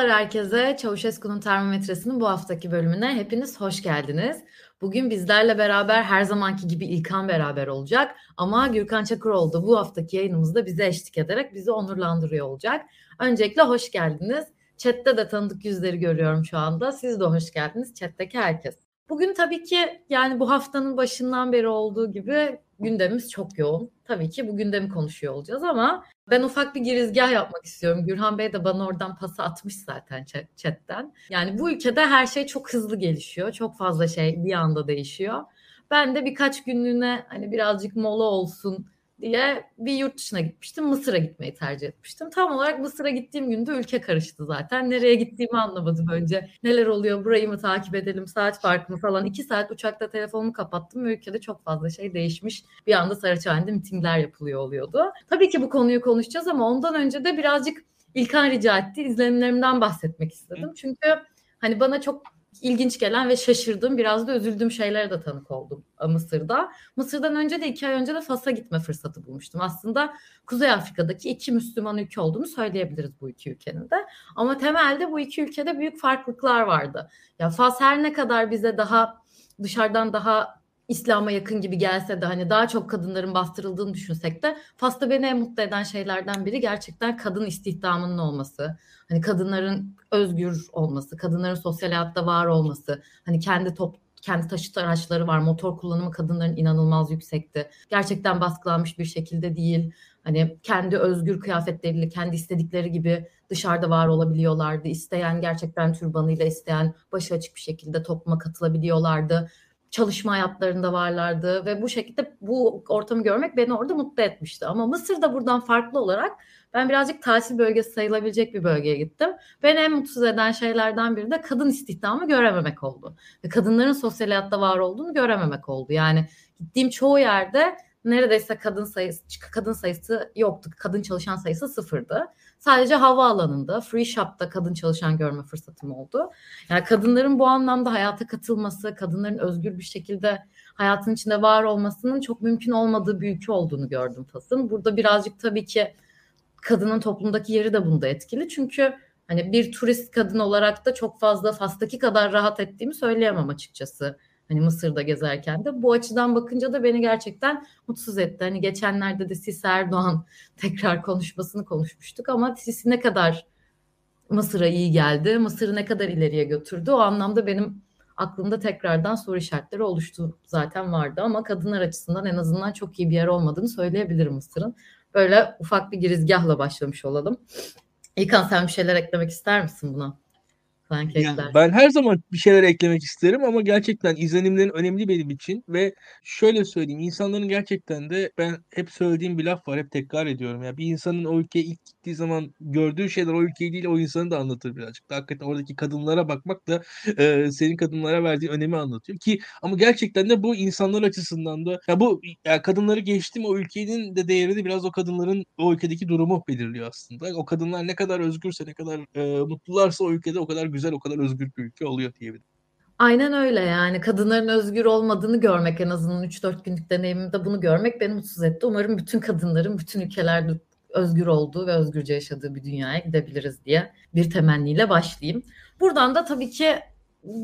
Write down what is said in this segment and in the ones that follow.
Merhabalar herkese. Çavuşesku'nun termometresinin bu haftaki bölümüne hepiniz hoş geldiniz. Bugün bizlerle beraber her zamanki gibi İlkan beraber olacak. Ama Gürkan Çakıroğlu da bu haftaki yayınımızda bize eşlik ederek bizi onurlandırıyor olacak. Öncelikle hoş geldiniz. Chat'te de tanıdık yüzleri görüyorum şu anda. Siz de hoş geldiniz. Chat'teki herkes. Bugün tabii ki yani bu haftanın başından beri olduğu gibi gündemimiz çok yoğun. Tabii ki bu gündemi konuşuyor olacağız ama ben ufak bir girizgah yapmak istiyorum. Gürhan Bey de bana oradan pası atmış zaten chatten. Yani bu ülkede her şey çok hızlı gelişiyor. Çok fazla şey bir anda değişiyor. Ben de birkaç günlüğüne hani birazcık mola olsun diye bir yurt dışına gitmiştim. Mısır'a gitmeyi tercih etmiştim. Tam olarak Mısır'a gittiğim günde ülke karıştı zaten. Nereye gittiğimi anlamadım önce. Neler oluyor burayı mı takip edelim saat farkı mı falan. İki saat uçakta telefonumu kapattım ve ülkede çok fazla şey değişmiş. Bir anda Saraçhane'de mitingler yapılıyor oluyordu. Tabii ki bu konuyu konuşacağız ama ondan önce de birazcık İlkan rica etti. İzlenimlerimden bahsetmek istedim. Çünkü hani bana çok ilginç gelen ve şaşırdığım biraz da üzüldüğüm şeylere de tanık oldum Mısır'da. Mısır'dan önce de iki ay önce de Fas'a gitme fırsatı bulmuştum. Aslında Kuzey Afrika'daki iki Müslüman ülke olduğunu söyleyebiliriz bu iki ülkenin de. Ama temelde bu iki ülkede büyük farklılıklar vardı. Ya Fas her ne kadar bize daha dışarıdan daha İslam'a yakın gibi gelse de hani daha çok kadınların bastırıldığını düşünsek de Fas'ta beni en mutlu eden şeylerden biri gerçekten kadın istihdamının olması. Hani kadınların özgür olması, kadınların sosyal hayatta var olması, hani kendi top kendi taşıt araçları var. Motor kullanımı kadınların inanılmaz yüksekti. Gerçekten baskılanmış bir şekilde değil. Hani kendi özgür kıyafetleriyle, kendi istedikleri gibi dışarıda var olabiliyorlardı. İsteyen gerçekten türbanıyla, isteyen başı açık bir şekilde topluma katılabiliyorlardı çalışma hayatlarında varlardı ve bu şekilde bu ortamı görmek beni orada mutlu etmişti. Ama Mısır'da buradan farklı olarak ben birazcık tatil bölgesi sayılabilecek bir bölgeye gittim. Beni en mutsuz eden şeylerden biri de kadın istihdamı görememek oldu. Ve kadınların sosyal hayatta var olduğunu görememek oldu. Yani gittiğim çoğu yerde neredeyse kadın sayısı kadın sayısı yoktu. Kadın çalışan sayısı sıfırdı. Sadece havaalanında, free shop'ta kadın çalışan görme fırsatım oldu. Yani kadınların bu anlamda hayata katılması, kadınların özgür bir şekilde hayatın içinde var olmasının çok mümkün olmadığı bir ülke olduğunu gördüm Fas'ın. Burada birazcık tabii ki kadının toplumdaki yeri de bunda etkili. Çünkü hani bir turist kadın olarak da çok fazla Fas'taki kadar rahat ettiğimi söyleyemem açıkçası. Hani Mısır'da gezerken de. Bu açıdan bakınca da beni gerçekten mutsuz etti. Hani geçenlerde de Sisi Erdoğan tekrar konuşmasını konuşmuştuk ama Sisi ne kadar Mısır'a iyi geldi, Mısır'ı ne kadar ileriye götürdü o anlamda benim aklımda tekrardan soru işaretleri oluştu zaten vardı ama kadınlar açısından en azından çok iyi bir yer olmadığını söyleyebilirim Mısır'ın. Böyle ufak bir girizgahla başlamış olalım. İlkan sen bir şeyler eklemek ister misin buna? Yani ben her zaman bir şeyler eklemek isterim ama gerçekten izlenimlerin önemli benim için ve şöyle söyleyeyim insanların gerçekten de ben hep söylediğim bir laf var hep tekrar ediyorum ya bir insanın o ülkeye ilk gittiği zaman gördüğü şeyler o ülkeyi değil o insanı da anlatır birazcık. Hakikaten oradaki kadınlara bakmak da e, senin kadınlara verdiği önemi anlatıyor ki ama gerçekten de bu insanlar açısından da ya bu ya kadınları geçtim o ülkenin de değerini biraz o kadınların o ülkedeki durumu belirliyor aslında. O kadınlar ne kadar özgürse ne kadar e, mutlularsa o ülkede o kadar güzel güzel o kadar özgür bir ülke oluyor diyebilirim. Aynen öyle yani kadınların özgür olmadığını görmek en azından 3-4 günlük deneyimimde bunu görmek beni mutsuz etti. Umarım bütün kadınların bütün ülkelerde özgür olduğu ve özgürce yaşadığı bir dünyaya gidebiliriz diye bir temenniyle başlayayım. Buradan da tabii ki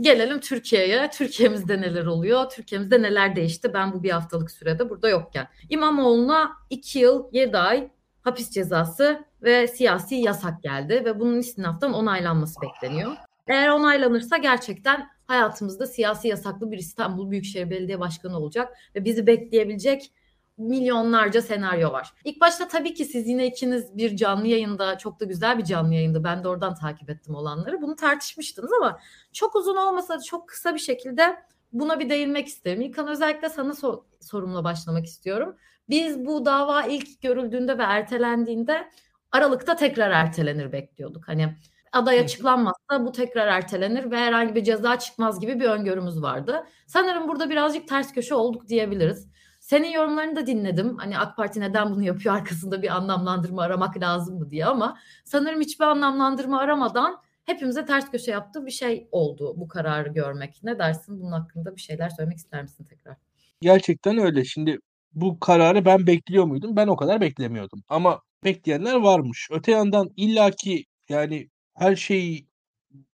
gelelim Türkiye'ye. Türkiye'mizde neler oluyor? Türkiye'mizde neler değişti? Ben bu bir haftalık sürede burada yokken. İmamoğlu'na 2 yıl 7 ay hapis cezası ve siyasi yasak geldi ve bunun istinaftan onaylanması bekleniyor. Eğer onaylanırsa gerçekten hayatımızda siyasi yasaklı bir İstanbul Büyükşehir Belediye Başkanı olacak ve bizi bekleyebilecek milyonlarca senaryo var. İlk başta tabii ki siz yine ikiniz bir canlı yayında çok da güzel bir canlı yayında ben de oradan takip ettim olanları. Bunu tartışmıştınız ama çok uzun olmasa da çok kısa bir şekilde buna bir değinmek isterim. İlkan özellikle sana sor- sorumla başlamak istiyorum. Biz bu dava ilk görüldüğünde ve ertelendiğinde Aralık'ta tekrar ertelenir bekliyorduk. Hani aday açıklanmazsa bu tekrar ertelenir ve herhangi bir ceza çıkmaz gibi bir öngörümüz vardı. Sanırım burada birazcık ters köşe olduk diyebiliriz. Senin yorumlarını da dinledim. Hani AK Parti neden bunu yapıyor arkasında bir anlamlandırma aramak lazım mı diye ama sanırım hiçbir anlamlandırma aramadan hepimize ters köşe yaptığı bir şey oldu bu kararı görmek. Ne dersin? Bunun hakkında bir şeyler söylemek ister misin tekrar? Gerçekten öyle. Şimdi bu kararı ben bekliyor muydum? Ben o kadar beklemiyordum. Ama bekleyenler varmış. Öte yandan illaki yani her şeyi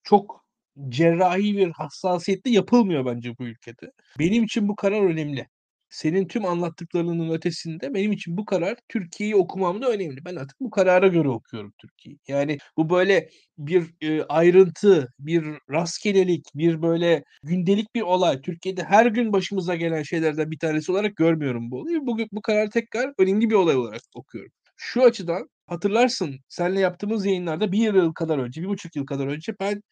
çok cerrahi bir hassasiyetle yapılmıyor bence bu ülkede. Benim için bu karar önemli. Senin tüm anlattıklarının ötesinde benim için bu karar Türkiye'yi okumam da önemli. Ben artık bu karara göre okuyorum Türkiye'yi. Yani bu böyle bir e, ayrıntı, bir rastgelelik, bir böyle gündelik bir olay. Türkiye'de her gün başımıza gelen şeylerden bir tanesi olarak görmüyorum bu olayı. Bugün bu karar tekrar önemli bir olay olarak okuyorum. Şu açıdan hatırlarsın senle yaptığımız yayınlarda bir yıl kadar önce, bir buçuk yıl kadar önce ben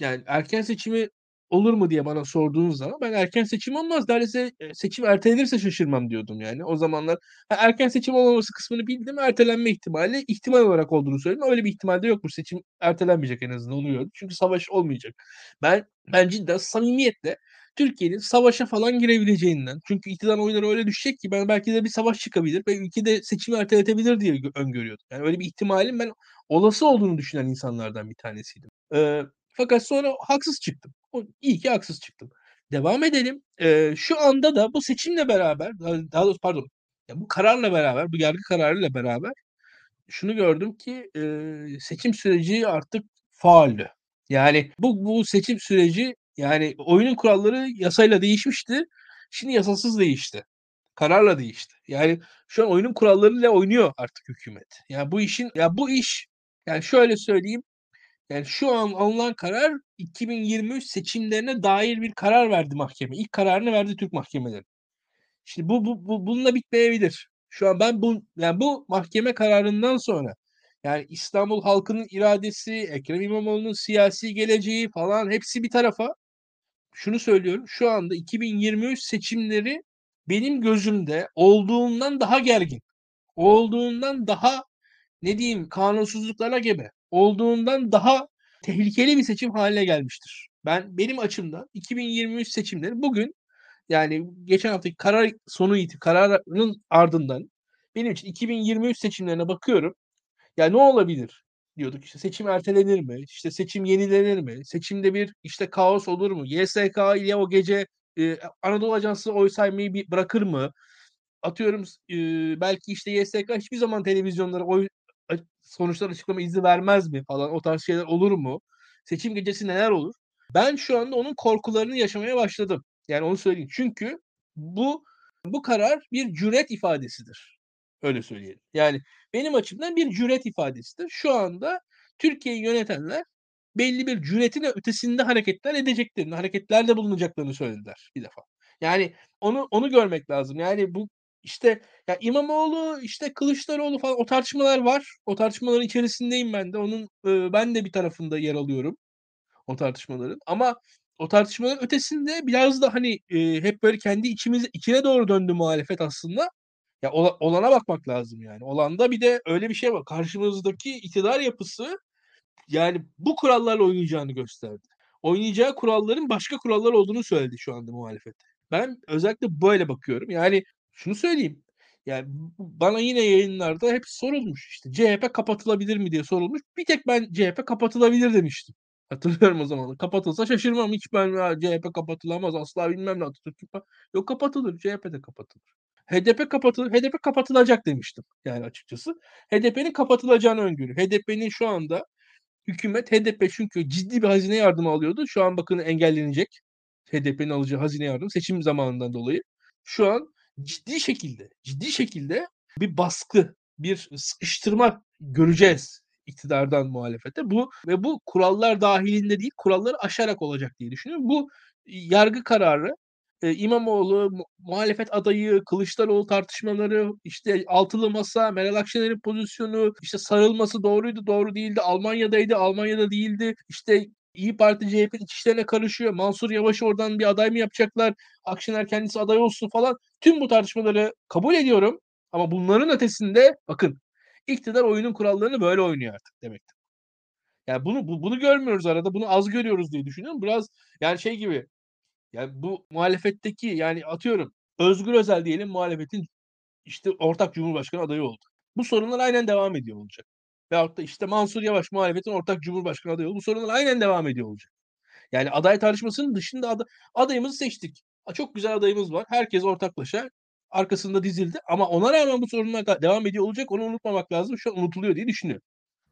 yani erken seçimi olur mu diye bana sorduğunuz zaman ben erken seçim olmaz neredeyse seçim ertelenirse şaşırmam diyordum yani. O zamanlar ha, erken seçim olmaması kısmını bildim ertelenme ihtimali ihtimal olarak olduğunu söyledim. Öyle bir ihtimal de yokmuş. Seçim ertelenmeyecek en azından oluyor. Çünkü savaş olmayacak. Ben ben cidden samimiyetle Türkiye'nin savaşa falan girebileceğinden çünkü iktidar oyları öyle düşecek ki ben belki de bir savaş çıkabilir ve ülkede seçimi erteletebilir diye öngörüyordum. Yani öyle bir ihtimalin ben olası olduğunu düşünen insanlardan bir tanesiydim. Ee, fakat sonra haksız çıktım. O, iyi ki haksız çıktım. Devam edelim. Ee, şu anda da bu seçimle beraber, daha doğrusu pardon, ya bu kararla beraber, bu yargı kararıyla beraber şunu gördüm ki e, seçim süreci artık faaldi. Yani bu bu seçim süreci yani oyunun kuralları yasayla değişmişti. Şimdi yasasız değişti. Kararla değişti. Yani şu an oyunun kurallarıyla oynuyor artık hükümet. Yani bu işin ya bu iş yani şöyle söyleyeyim yani şu an alınan karar 2023 seçimlerine dair bir karar verdi mahkeme. İlk kararını verdi Türk mahkemeleri. Şimdi bu, bu, bu bununla bitmeyebilir. Şu an ben bu yani bu mahkeme kararından sonra yani İstanbul halkının iradesi, Ekrem İmamoğlu'nun siyasi geleceği falan hepsi bir tarafa. Şunu söylüyorum. Şu anda 2023 seçimleri benim gözümde olduğundan daha gergin. Olduğundan daha ne diyeyim kanunsuzluklara gebe olduğundan daha tehlikeli bir seçim haline gelmiştir. Ben benim açımdan 2023 seçimleri bugün yani geçen haftaki karar sonu itibariyle kararın ardından benim için 2023 seçimlerine bakıyorum. Ya ne olabilir diyorduk işte seçim ertelenir mi? İşte seçim yenilenir mi? Seçimde bir işte kaos olur mu? YSK ile o gece e, Anadolu Ajansı oy saymayı bir bırakır mı? Atıyorum e, belki işte YSK hiçbir zaman televizyonlara oy sonuçlar açıklama izni vermez mi falan o tarz şeyler olur mu? Seçim gecesi neler olur? Ben şu anda onun korkularını yaşamaya başladım. Yani onu söyleyeyim. Çünkü bu bu karar bir cüret ifadesidir. Öyle söyleyelim. Yani benim açımdan bir cüret ifadesidir. Şu anda Türkiye'yi yönetenler belli bir cüretin ötesinde hareketler edeceklerini, hareketlerde bulunacaklarını söylediler bir defa. Yani onu onu görmek lazım. Yani bu işte ya İmamoğlu, işte Kılıçdaroğlu falan o tartışmalar var. O tartışmaların içerisindeyim ben de. Onun e, ben de bir tarafında yer alıyorum o tartışmaların. Ama o tartışmaların ötesinde biraz da hani e, hep böyle kendi içimize içine doğru döndü muhalefet aslında. Ya olana bakmak lazım yani. Olanda bir de öyle bir şey var. Karşımızdaki iktidar yapısı yani bu kurallarla oynayacağını gösterdi. Oynayacağı kuralların başka kurallar olduğunu söyledi şu anda muhalefet. Ben özellikle böyle bakıyorum. Yani şunu söyleyeyim. Yani bana yine yayınlarda hep sorulmuş işte CHP kapatılabilir mi diye sorulmuş. Bir tek ben CHP kapatılabilir demiştim. Hatırlıyorum o zaman. Kapatılsa şaşırmam. Hiç ben CHP kapatılamaz asla bilmem ne Atatürk. Yok kapatılır. CHP de kapatılır. HDP kapatılır. HDP kapatılacak demiştim yani açıkçası. HDP'nin kapatılacağını öngörü. HDP'nin şu anda hükümet HDP çünkü ciddi bir hazine yardımı alıyordu. Şu an bakın engellenecek. HDP'nin alacağı hazine yardım seçim zamanından dolayı. Şu an ciddi şekilde, ciddi şekilde bir baskı, bir sıkıştırma göreceğiz iktidardan muhalefete. Bu ve bu kurallar dahilinde değil, kuralları aşarak olacak diye düşünüyorum. Bu yargı kararı e, İmamoğlu, mu- muhalefet adayı, Kılıçdaroğlu tartışmaları, işte altılı masa, Meral Akşener'in pozisyonu, işte sarılması doğruydu, doğru değildi, Almanya'daydı, Almanya'da değildi, işte İyi Parti CHP iç karışıyor. Mansur Yavaş oradan bir aday mı yapacaklar? Akşener kendisi aday olsun falan. Tüm bu tartışmaları kabul ediyorum. Ama bunların ötesinde bakın iktidar oyunun kurallarını böyle oynuyor artık demektir. Yani bunu bu, bunu görmüyoruz arada. Bunu az görüyoruz diye düşünüyorum. Biraz yani şey gibi. Yani bu muhalefetteki yani atıyorum Özgür Özel diyelim muhalefetin işte ortak cumhurbaşkanı adayı oldu. Bu sorunlar aynen devam ediyor olacak. Veyahut da işte Mansur Yavaş muhalefetin ortak cumhurbaşkanı adayı oldu. Bu sorunlar aynen devam ediyor olacak. Yani aday tartışmasının dışında ad adayımızı seçtik. Çok güzel adayımız var. Herkes ortaklaşa arkasında dizildi. Ama ona rağmen bu sorunlar devam ediyor olacak. Onu unutmamak lazım. Şu an unutuluyor diye düşünüyorum.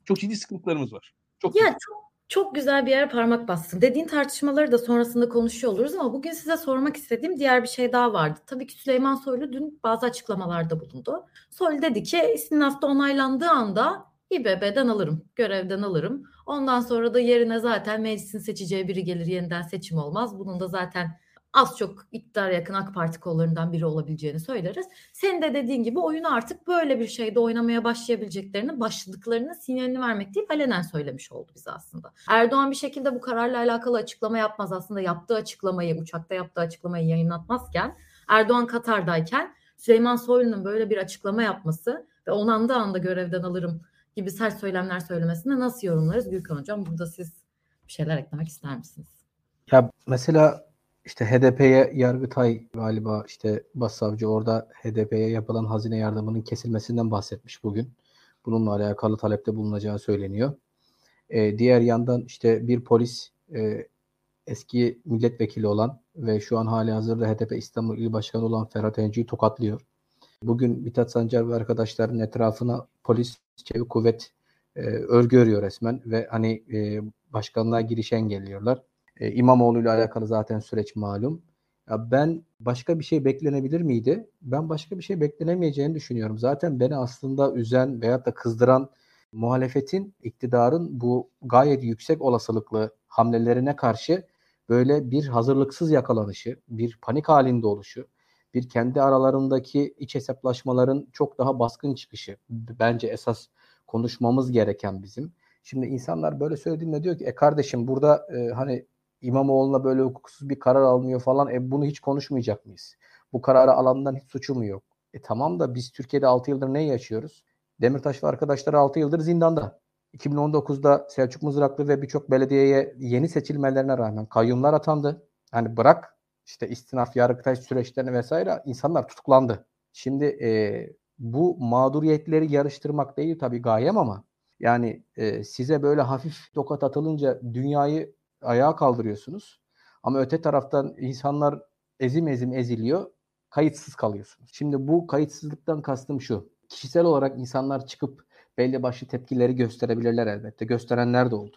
Çok ciddi sıkıntılarımız var. Çok ya çok Çok güzel bir yere parmak bastın. Dediğin tartışmaları da sonrasında konuşuyor oluruz ama bugün size sormak istediğim diğer bir şey daha vardı. Tabii ki Süleyman Soylu dün bazı açıklamalarda bulundu. Soylu dedi ki istinafta onaylandığı anda İBB'den alırım, görevden alırım. Ondan sonra da yerine zaten meclisin seçeceği biri gelir, yeniden seçim olmaz. Bunun da zaten az çok iktidar yakın AK Parti kollarından biri olabileceğini söyleriz. Senin de dediğin gibi oyunu artık böyle bir şeyde oynamaya başlayabileceklerini, başladıklarını sinyalini vermek değil alenen söylemiş oldu bize aslında. Erdoğan bir şekilde bu kararla alakalı açıklama yapmaz. Aslında yaptığı açıklamayı, uçakta yaptığı açıklamayı yayınlatmazken Erdoğan Katar'dayken Süleyman Soylu'nun böyle bir açıklama yapması ve onanda anda görevden alırım gibi sert söylemler söylemesini nasıl yorumlarız Gülkan Hocam? Burada siz bir şeyler eklemek ister misiniz? Ya mesela işte HDP'ye Yargıtay galiba işte başsavcı orada HDP'ye yapılan hazine yardımının kesilmesinden bahsetmiş bugün. Bununla alakalı talepte bulunacağı söyleniyor. Ee, diğer yandan işte bir polis e, eski milletvekili olan ve şu an hali hazırda HDP İstanbul İl Başkanı olan Ferhat Enci'yi tokatlıyor. Bugün Mithat Sancar ve arkadaşların etrafına polis, çevik kuvvet e, örgü örüyor resmen ve hani e, başkanlığa giriş engelliyorlar. E, İmamoğlu ile alakalı zaten süreç malum. Ya ben başka bir şey beklenebilir miydi? Ben başka bir şey beklenemeyeceğini düşünüyorum. Zaten beni aslında üzen veyahut da kızdıran muhalefetin, iktidarın bu gayet yüksek olasılıklı hamlelerine karşı böyle bir hazırlıksız yakalanışı, bir panik halinde oluşu, bir kendi aralarındaki iç hesaplaşmaların çok daha baskın çıkışı bence esas konuşmamız gereken bizim. Şimdi insanlar böyle söylediğinde diyor ki e kardeşim burada e, hani İmamoğlu'na böyle hukuksuz bir karar alınıyor falan. E bunu hiç konuşmayacak mıyız? Bu kararı alandan hiç suçu mu yok? E tamam da biz Türkiye'de 6 yıldır ne yaşıyoruz? Demirtaş ve arkadaşları 6 yıldır zindanda. 2019'da Selçuk Mızraklı ve birçok belediyeye yeni seçilmelerine rağmen kayyumlar atandı. Yani bırak işte istinaf, yargıtay süreçlerini vesaire insanlar tutuklandı. Şimdi e, bu mağduriyetleri yarıştırmak değil tabii gayem ama yani e, size böyle hafif tokat atılınca dünyayı ayağa kaldırıyorsunuz. Ama öte taraftan insanlar ezim ezim eziliyor. Kayıtsız kalıyorsunuz. Şimdi bu kayıtsızlıktan kastım şu. Kişisel olarak insanlar çıkıp belli başlı tepkileri gösterebilirler elbette. Gösterenler de oldu.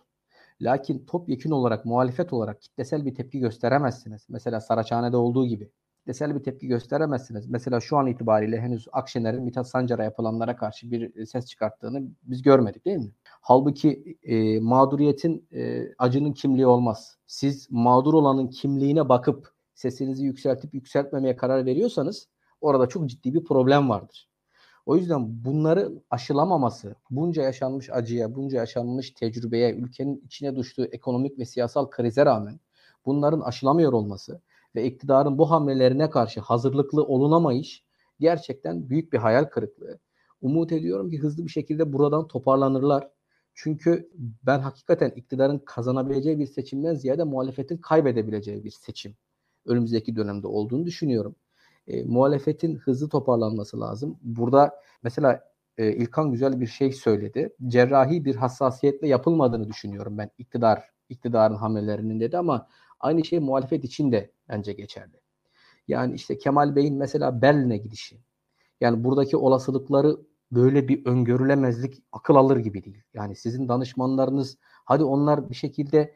Lakin topyekün olarak, muhalefet olarak kitlesel bir tepki gösteremezsiniz. Mesela Saraçhane'de olduğu gibi kitlesel bir tepki gösteremezsiniz. Mesela şu an itibariyle henüz Akşener'in Mithat Sancar'a yapılanlara karşı bir ses çıkarttığını biz görmedik değil mi? Halbuki e, mağduriyetin, e, acının kimliği olmaz. Siz mağdur olanın kimliğine bakıp sesinizi yükseltip yükseltmemeye karar veriyorsanız orada çok ciddi bir problem vardır. O yüzden bunları aşılamaması, bunca yaşanmış acıya, bunca yaşanmış tecrübeye, ülkenin içine düştüğü ekonomik ve siyasal krize rağmen bunların aşılamıyor olması ve iktidarın bu hamlelerine karşı hazırlıklı olunamayış gerçekten büyük bir hayal kırıklığı. Umut ediyorum ki hızlı bir şekilde buradan toparlanırlar. Çünkü ben hakikaten iktidarın kazanabileceği bir seçimden ziyade muhalefetin kaybedebileceği bir seçim önümüzdeki dönemde olduğunu düşünüyorum. E, muhalefetin hızlı toparlanması lazım. Burada mesela e, İlkan güzel bir şey söyledi. Cerrahi bir hassasiyetle yapılmadığını düşünüyorum ben iktidar iktidarın hamlelerinin dedi ama aynı şey muhalefet için de bence geçerli. Yani işte Kemal Bey'in mesela Berlin'e gidişi. Yani buradaki olasılıkları böyle bir öngörülemezlik akıl alır gibi değil. Yani sizin danışmanlarınız hadi onlar bir şekilde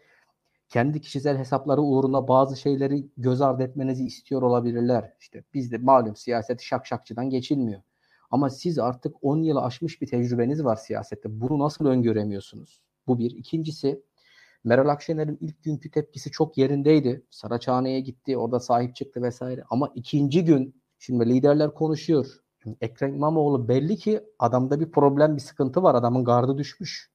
kendi kişisel hesapları uğruna bazı şeyleri göz ardı etmenizi istiyor olabilirler. İşte bizde malum siyaset şakşakçıdan geçilmiyor. Ama siz artık 10 yılı aşmış bir tecrübeniz var siyasette. Bunu nasıl öngöremiyorsunuz? Bu bir. İkincisi Meral Akşener'in ilk günkü tepkisi çok yerindeydi. Saraçhane'ye gitti, orada sahip çıktı vesaire. Ama ikinci gün şimdi liderler konuşuyor. Ekrem İmamoğlu belli ki adamda bir problem, bir sıkıntı var. Adamın gardı düşmüş.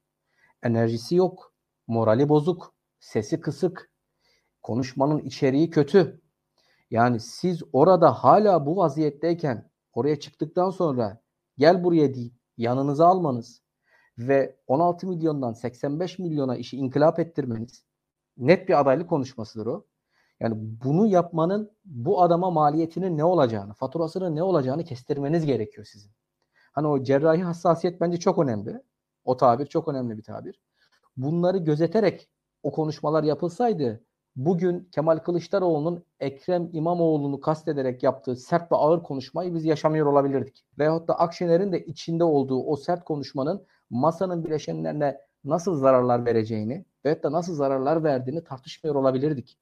Enerjisi yok. Morali bozuk. Sesi kısık. Konuşmanın içeriği kötü. Yani siz orada hala bu vaziyetteyken oraya çıktıktan sonra gel buraya deyip yanınıza almanız ve 16 milyondan 85 milyona işi inkılap ettirmeniz net bir adaylık konuşmasıdır o. Yani bunu yapmanın bu adama maliyetinin ne olacağını, faturasının ne olacağını kestirmeniz gerekiyor sizin. Hani o cerrahi hassasiyet bence çok önemli. O tabir çok önemli bir tabir. Bunları gözeterek o konuşmalar yapılsaydı bugün Kemal Kılıçdaroğlu'nun Ekrem İmamoğlu'nu kastederek yaptığı sert ve ağır konuşmayı biz yaşamıyor olabilirdik. Veyahut da Akşener'in de içinde olduğu o sert konuşmanın masanın bileşenlerine nasıl zararlar vereceğini ve da nasıl zararlar verdiğini tartışmıyor olabilirdik.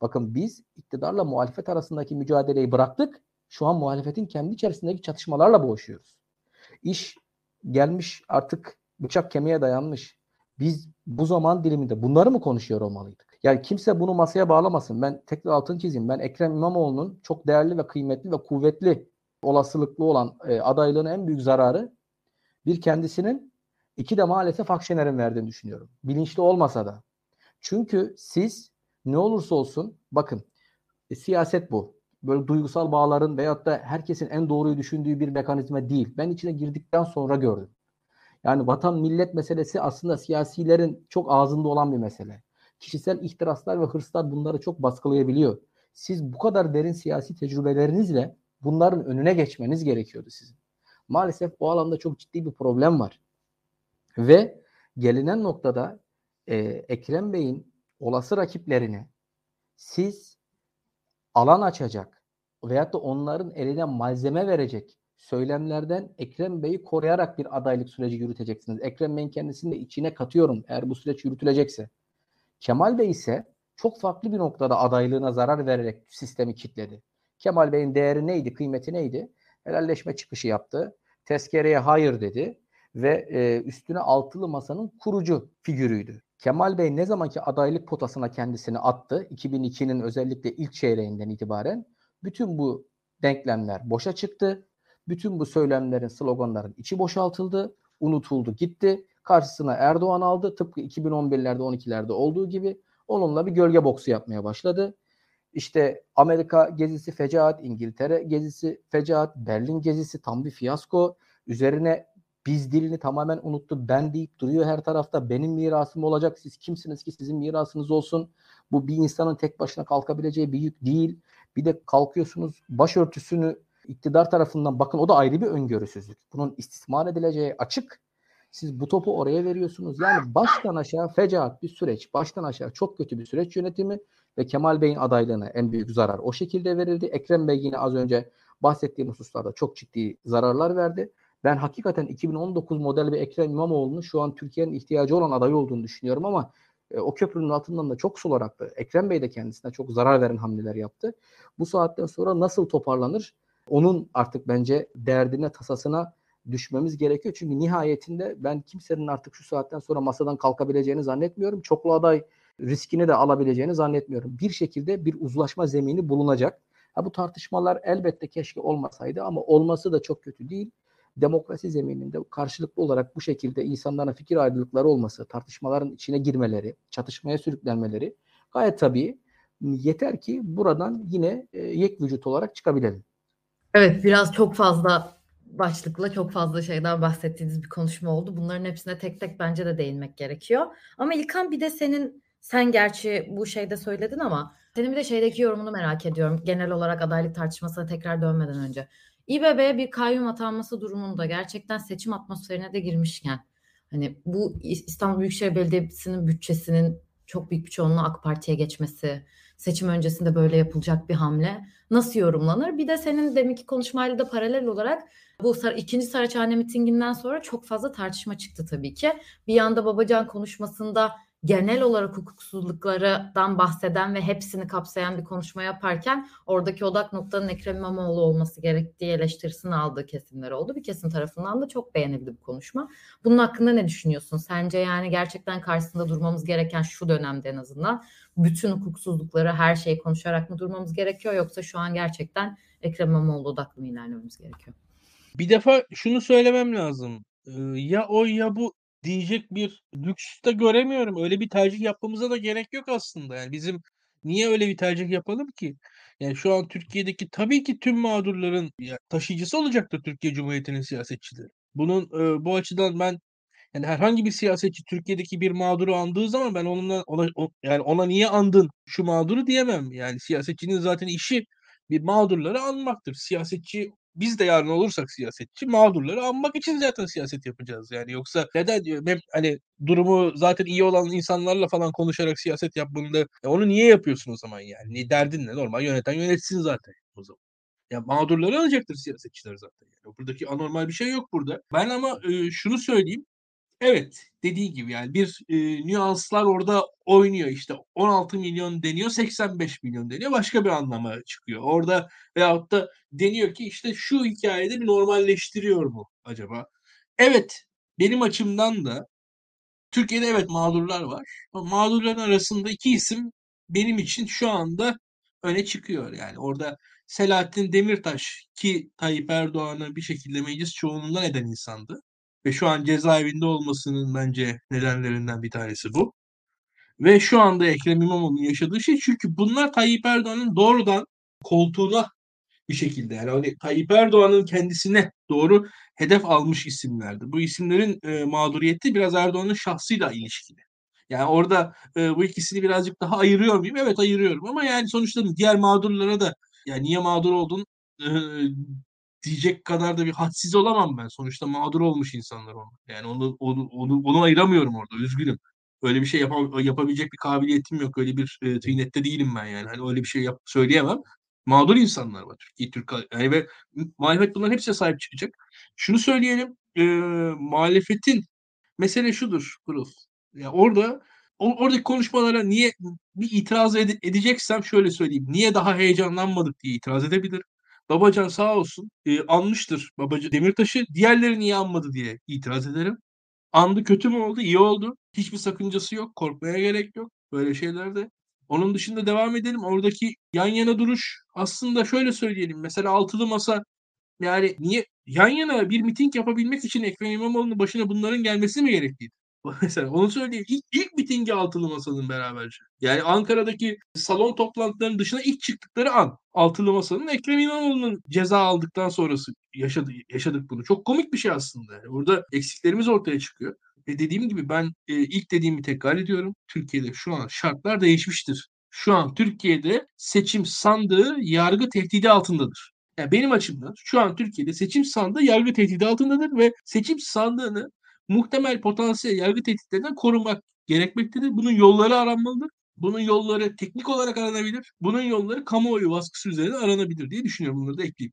Bakın biz iktidarla muhalefet arasındaki mücadeleyi bıraktık. Şu an muhalefetin kendi içerisindeki çatışmalarla boğuşuyoruz. İş gelmiş artık bıçak kemiğe dayanmış. Biz bu zaman diliminde bunları mı konuşuyor olmalıydık? Yani kimse bunu masaya bağlamasın. Ben tekrar altını çizeyim. Ben Ekrem İmamoğlu'nun çok değerli ve kıymetli ve kuvvetli olasılıklı olan e, adaylığının en büyük zararı bir kendisinin iki de maalesef Akşener'in verdiğini düşünüyorum. Bilinçli olmasa da. Çünkü siz ne olursa olsun bakın e, siyaset bu. Böyle duygusal bağların veyahut da herkesin en doğruyu düşündüğü bir mekanizma değil. Ben içine girdikten sonra gördüm. Yani vatan millet meselesi aslında siyasilerin çok ağzında olan bir mesele. Kişisel ihtiraslar ve hırslar bunları çok baskılayabiliyor. Siz bu kadar derin siyasi tecrübelerinizle bunların önüne geçmeniz gerekiyordu sizin. Maalesef bu alanda çok ciddi bir problem var. Ve gelinen noktada e, Ekrem Bey'in olası rakiplerini siz alan açacak veyahut da onların eline malzeme verecek söylemlerden Ekrem Bey'i koruyarak bir adaylık süreci yürüteceksiniz. Ekrem Bey'in kendisini de içine katıyorum eğer bu süreç yürütülecekse. Kemal Bey ise çok farklı bir noktada adaylığına zarar vererek sistemi kitledi. Kemal Bey'in değeri neydi, kıymeti neydi? Helalleşme çıkışı yaptı. Tezkereye hayır dedi ve e, üstüne altılı masanın kurucu figürüydü. Kemal Bey ne zamanki adaylık potasına kendisini attı, 2002'nin özellikle ilk çeyreğinden itibaren bütün bu denklemler boşa çıktı. Bütün bu söylemlerin, sloganların içi boşaltıldı, unutuldu, gitti. Karşısına Erdoğan aldı. Tıpkı 2011'lerde, 12'lerde olduğu gibi onunla bir gölge boksu yapmaya başladı. İşte Amerika gezisi fecaat, İngiltere gezisi fecaat, Berlin gezisi tam bir fiyasko. Üzerine biz dilini tamamen unuttu. Ben deyip duruyor her tarafta. Benim mirasım olacak. Siz kimsiniz ki sizin mirasınız olsun. Bu bir insanın tek başına kalkabileceği bir yük değil. Bir de kalkıyorsunuz başörtüsünü iktidar tarafından bakın o da ayrı bir öngörüsüzlük. Bunun istismar edileceği açık. Siz bu topu oraya veriyorsunuz. Yani baştan aşağı fecaat bir süreç. Baştan aşağı çok kötü bir süreç yönetimi ve Kemal Bey'in adaylığına en büyük zarar o şekilde verildi. Ekrem Bey yine az önce bahsettiğim hususlarda çok ciddi zararlar verdi. Ben hakikaten 2019 model bir Ekrem İmamoğlu'nun şu an Türkiye'nin ihtiyacı olan aday olduğunu düşünüyorum ama e, o köprünün altından da çok sular aktı. Ekrem Bey de kendisine çok zarar veren hamleler yaptı. Bu saatten sonra nasıl toparlanır? Onun artık bence derdine, tasasına düşmemiz gerekiyor. Çünkü nihayetinde ben kimsenin artık şu saatten sonra masadan kalkabileceğini zannetmiyorum. Çoklu aday riskini de alabileceğini zannetmiyorum. Bir şekilde bir uzlaşma zemini bulunacak. Ha, bu tartışmalar elbette keşke olmasaydı ama olması da çok kötü değil. Demokrasi zemininde karşılıklı olarak bu şekilde insanların fikir ayrılıkları olması, tartışmaların içine girmeleri, çatışmaya sürüklenmeleri gayet tabii. Yeter ki buradan yine e, yek vücut olarak çıkabilelim. Evet biraz çok fazla başlıkla çok fazla şeyden bahsettiğiniz bir konuşma oldu. Bunların hepsine tek tek bence de değinmek gerekiyor. Ama İlkan bir de senin sen gerçi bu şeyde söyledin ama senin bir de şeydeki yorumunu merak ediyorum. Genel olarak adaylık tartışmasına tekrar dönmeden önce. İBB bir kayyum atanması durumunda gerçekten seçim atmosferine de girmişken hani bu İstanbul Büyükşehir Belediyesi'nin bütçesinin çok büyük bir çoğunluğu AK Parti'ye geçmesi, seçim öncesinde böyle yapılacak bir hamle nasıl yorumlanır? Bir de senin deminki konuşmayla da paralel olarak bu ikinci Saraçhane mitinginden sonra çok fazla tartışma çıktı tabii ki. Bir yanda Babacan konuşmasında genel olarak hukuksuzluklardan bahseden ve hepsini kapsayan bir konuşma yaparken oradaki odak noktanın Ekrem İmamoğlu olması gerektiği eleştirisini aldığı kesimler oldu. Bir kesim tarafından da çok beğenildi bu konuşma. Bunun hakkında ne düşünüyorsun? Sence yani gerçekten karşısında durmamız gereken şu dönemde en azından bütün hukuksuzlukları her şeyi konuşarak mı durmamız gerekiyor yoksa şu an gerçekten Ekrem İmamoğlu odaklı mı ilerlememiz gerekiyor? Bir defa şunu söylemem lazım. Ya o ya bu diyecek bir lüks de göremiyorum. Öyle bir tercih yapmamıza da gerek yok aslında. Yani bizim niye öyle bir tercih yapalım ki? Yani şu an Türkiye'deki tabii ki tüm mağdurların taşıyıcısı olacaktır Türkiye Cumhuriyeti'nin siyasetçileri. Bunun e, bu açıdan ben yani herhangi bir siyasetçi Türkiye'deki bir mağduru andığı zaman ben onunla ona, o, yani ona niye andın şu mağduru diyemem. Yani siyasetçinin zaten işi bir mağdurları anmaktır. Siyasetçi biz de yarın olursak siyasetçi mağdurları anmak için zaten siyaset yapacağız. Yani yoksa neden diyor hep hani durumu zaten iyi olan insanlarla falan konuşarak siyaset yapmanında e onu niye yapıyorsun o zaman yani? Derdin ne? Normal yöneten yönetsin zaten o zaman. Ya mağdurları alacaktır siyasetçiler zaten. Yani buradaki anormal bir şey yok burada. Ben ama e, şunu söyleyeyim. Evet dediği gibi yani bir e, nüanslar orada oynuyor işte 16 milyon deniyor 85 milyon deniyor başka bir anlama çıkıyor. Orada veyahut da deniyor ki işte şu hikayede bir normalleştiriyor mu acaba? Evet benim açımdan da Türkiye'de evet mağdurlar var. Mağdurların arasında iki isim benim için şu anda öne çıkıyor. Yani orada Selahattin Demirtaş ki Tayyip Erdoğan'ı bir şekilde meclis çoğunluğundan eden insandı. Ve şu an cezaevinde olmasının bence nedenlerinden bir tanesi bu. Ve şu anda Ekrem İmamoğlu'nun yaşadığı şey çünkü bunlar Tayyip Erdoğan'ın doğrudan koltuğuna bir şekilde yani hani Tayyip Erdoğan'ın kendisine doğru hedef almış isimlerdi. Bu isimlerin e, mağduriyeti biraz Erdoğan'ın şahsıyla ilişkili. Yani orada e, bu ikisini birazcık daha ayırıyor muyum? Evet ayırıyorum ama yani sonuçta diğer mağdurlara da yani niye mağdur oldun e, diyecek kadar da bir hadsiz olamam ben. Sonuçta mağdur olmuş insanlar onlar. Yani onu onu onu, onu ayıramıyorum orada. Üzgünüm. Öyle bir şey yap yapabilecek bir kabiliyetim yok. Öyle bir e, tıynette değilim ben yani. Hani öyle bir şey yap söyleyemem. Mağdur insanlar var Türkiye Türk yani ve muhalefet bunların hepsine sahip çıkacak. Şunu söyleyelim. E, muhalefetin mesele şudur Kurul. Ya orada oradaki konuşmalara niye bir itiraz ede- edeceksem şöyle söyleyeyim. Niye daha heyecanlanmadık diye itiraz edebilir. Babacan sağ olsun e, anmıştır Babacan Demirtaş'ı. Diğerleri niye anmadı diye itiraz ederim. Andı kötü mü oldu? İyi oldu. Hiçbir sakıncası yok. Korkmaya gerek yok. Böyle şeylerde. Onun dışında devam edelim. Oradaki yan yana duruş aslında şöyle söyleyelim. Mesela altılı masa yani niye yan yana bir miting yapabilmek için Ekrem İmamoğlu'nun başına bunların gelmesi mi gerekliydi? Mesela onu söyleyeyim. İlk, ilk mitingi altılı masanın beraberce. Yani Ankara'daki salon toplantılarının dışına ilk çıktıkları an altılı masanın Ekrem İmamoğlu'nun ceza aldıktan sonrası yaşadı, yaşadık bunu. Çok komik bir şey aslında. Yani burada eksiklerimiz ortaya çıkıyor. Ve dediğim gibi ben e, ilk dediğimi tekrar ediyorum. Türkiye'de şu an şartlar değişmiştir. Şu an Türkiye'de seçim sandığı yargı tehdidi altındadır. Yani benim açımdan şu an Türkiye'de seçim sandığı yargı tehdidi altındadır ve seçim sandığını muhtemel potansiyel yargı tehditlerinden korunmak gerekmektedir. Bunun yolları aranmalıdır. Bunun yolları teknik olarak aranabilir. Bunun yolları kamuoyu baskısı üzerine aranabilir diye düşünüyorum. Bunları da ekleyeyim.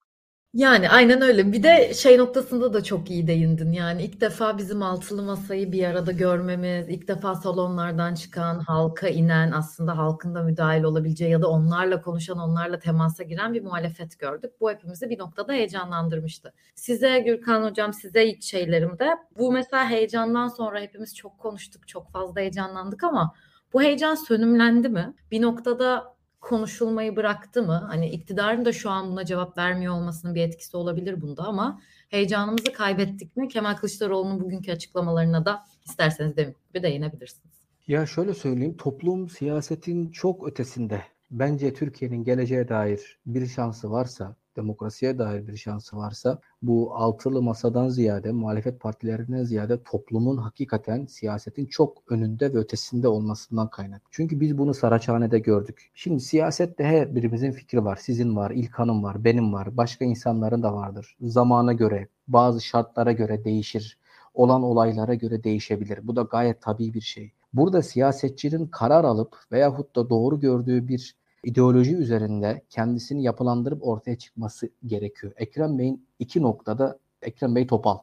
Yani aynen öyle. Bir de şey noktasında da çok iyi değindin. Yani ilk defa bizim altılı masayı bir arada görmemiz, ilk defa salonlardan çıkan, halka inen, aslında halkın da müdahil olabileceği ya da onlarla konuşan, onlarla temasa giren bir muhalefet gördük. Bu hepimizi bir noktada heyecanlandırmıştı. Size Gürkan Hocam, size ilk şeylerimde bu mesela heyecandan sonra hepimiz çok konuştuk, çok fazla heyecanlandık ama bu heyecan sönümlendi mi? Bir noktada konuşulmayı bıraktı mı? Hani iktidarın da şu an buna cevap vermiyor olmasının bir etkisi olabilir bunda ama heyecanımızı kaybettik mi? Kemal Kılıçdaroğlu'nun bugünkü açıklamalarına da isterseniz de bir değinebilirsiniz. Ya şöyle söyleyeyim, toplum siyasetin çok ötesinde. Bence Türkiye'nin geleceğe dair bir şansı varsa demokrasiye dair bir şansı varsa bu altılı masadan ziyade muhalefet partilerinden ziyade toplumun hakikaten siyasetin çok önünde ve ötesinde olmasından kaynak. Çünkü biz bunu Saraçhane'de gördük. Şimdi siyasette her birimizin fikri var. Sizin var, İlkan'ın var, benim var, başka insanların da vardır. Zamana göre, bazı şartlara göre değişir. Olan olaylara göre değişebilir. Bu da gayet tabii bir şey. Burada siyasetçinin karar alıp veyahut da doğru gördüğü bir ideoloji üzerinde kendisini yapılandırıp ortaya çıkması gerekiyor. Ekrem Bey'in iki noktada Ekrem Bey topal.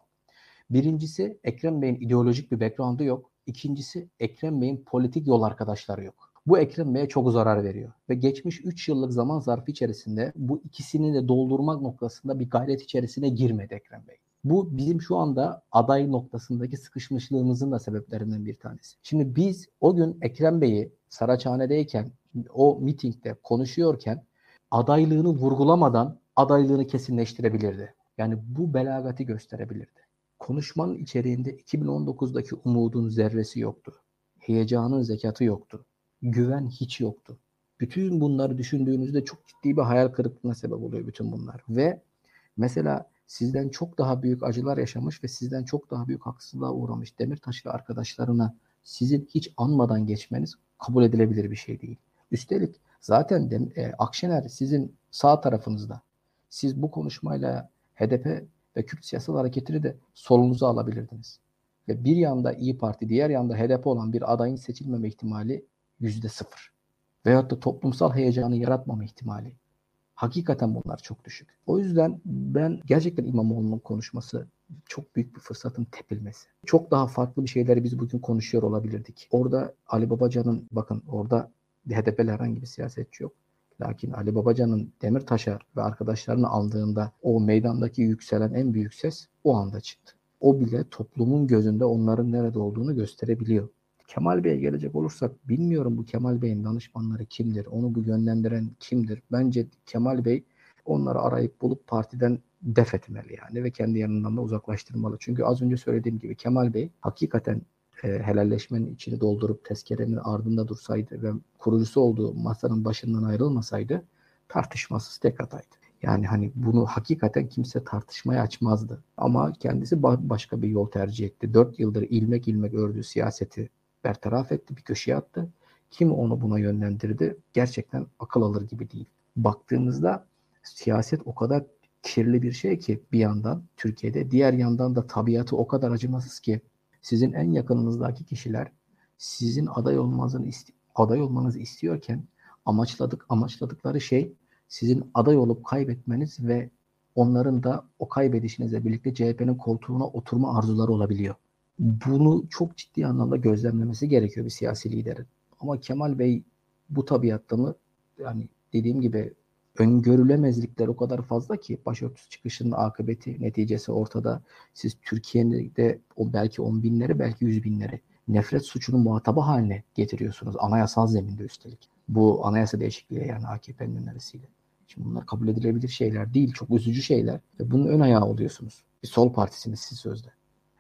Birincisi Ekrem Bey'in ideolojik bir background'u yok. İkincisi Ekrem Bey'in politik yol arkadaşları yok. Bu Ekrem Bey'e çok zarar veriyor. Ve geçmiş 3 yıllık zaman zarfı içerisinde bu ikisini de doldurmak noktasında bir gayret içerisine girmedi Ekrem Bey. Bu bizim şu anda aday noktasındaki sıkışmışlığımızın da sebeplerinden bir tanesi. Şimdi biz o gün Ekrem Bey'i Saraçhane'deyken o mitingde konuşuyorken adaylığını vurgulamadan adaylığını kesinleştirebilirdi. Yani bu belagati gösterebilirdi. Konuşmanın içeriğinde 2019'daki umudun zerresi yoktu. Heyecanın zekatı yoktu. Güven hiç yoktu. Bütün bunları düşündüğünüzde çok ciddi bir hayal kırıklığına sebep oluyor bütün bunlar. Ve mesela sizden çok daha büyük acılar yaşamış ve sizden çok daha büyük haksızlığa uğramış Demirtaş ve arkadaşlarına sizin hiç anmadan geçmeniz kabul edilebilir bir şey değil. Üstelik zaten de, e, Akşener sizin sağ tarafınızda. Siz bu konuşmayla HDP ve Kürt siyasal hareketini de solunuza alabilirdiniz. Ve bir yanda İyi Parti, diğer yanda HDP olan bir adayın seçilmeme ihtimali yüzde sıfır. Veyahut da toplumsal heyecanı yaratmama ihtimali. Hakikaten bunlar çok düşük. O yüzden ben gerçekten İmamoğlu'nun konuşması çok büyük bir fırsatın tepilmesi. Çok daha farklı bir şeyleri biz bugün konuşuyor olabilirdik. Orada Ali Babacan'ın bakın orada HDP'li herhangi bir siyasetçi yok. Lakin Ali Babacan'ın Demirtaş'a ve arkadaşlarını aldığında o meydandaki yükselen en büyük ses o anda çıktı. O bile toplumun gözünde onların nerede olduğunu gösterebiliyor. Kemal Bey'e gelecek olursak bilmiyorum bu Kemal Bey'in danışmanları kimdir? Onu bu yönlendiren kimdir? Bence Kemal Bey onları arayıp bulup partiden def etmeli yani ve kendi yanından da uzaklaştırmalı. Çünkü az önce söylediğim gibi Kemal Bey hakikaten e, helalleşmenin içini doldurup tezkerenin ardında dursaydı ve kurucusu olduğu masanın başından ayrılmasaydı tartışmasız tek adaydı. Yani hani bunu hakikaten kimse tartışmaya açmazdı. Ama kendisi başka bir yol tercih etti. Dört yıldır ilmek ilmek ördüğü siyaseti bertaraf etti, bir köşeye attı. Kim onu buna yönlendirdi? Gerçekten akıl alır gibi değil. Baktığımızda siyaset o kadar kirli bir şey ki bir yandan Türkiye'de, diğer yandan da tabiatı o kadar acımasız ki sizin en yakınınızdaki kişiler sizin aday olmanızı aday olmanızı istiyorken amaçladık amaçladıkları şey sizin aday olup kaybetmeniz ve onların da o kaybedişinizle birlikte CHP'nin koltuğuna oturma arzuları olabiliyor. Bunu çok ciddi anlamda gözlemlemesi gerekiyor bir siyasi liderin. Ama Kemal Bey bu tabiatta mı? Yani dediğim gibi öngörülemezlikler o kadar fazla ki başörtüsü çıkışının akıbeti, neticesi ortada. Siz Türkiye'de o belki on binleri, belki yüz binleri nefret suçunun muhatabı haline getiriyorsunuz. Anayasal zeminde üstelik. Bu anayasa değişikliği yani AKP'nin önerisiyle. Şimdi bunlar kabul edilebilir şeyler değil. Çok üzücü şeyler. Ve bunun ön ayağı oluyorsunuz. Bir sol partisiniz siz sözde.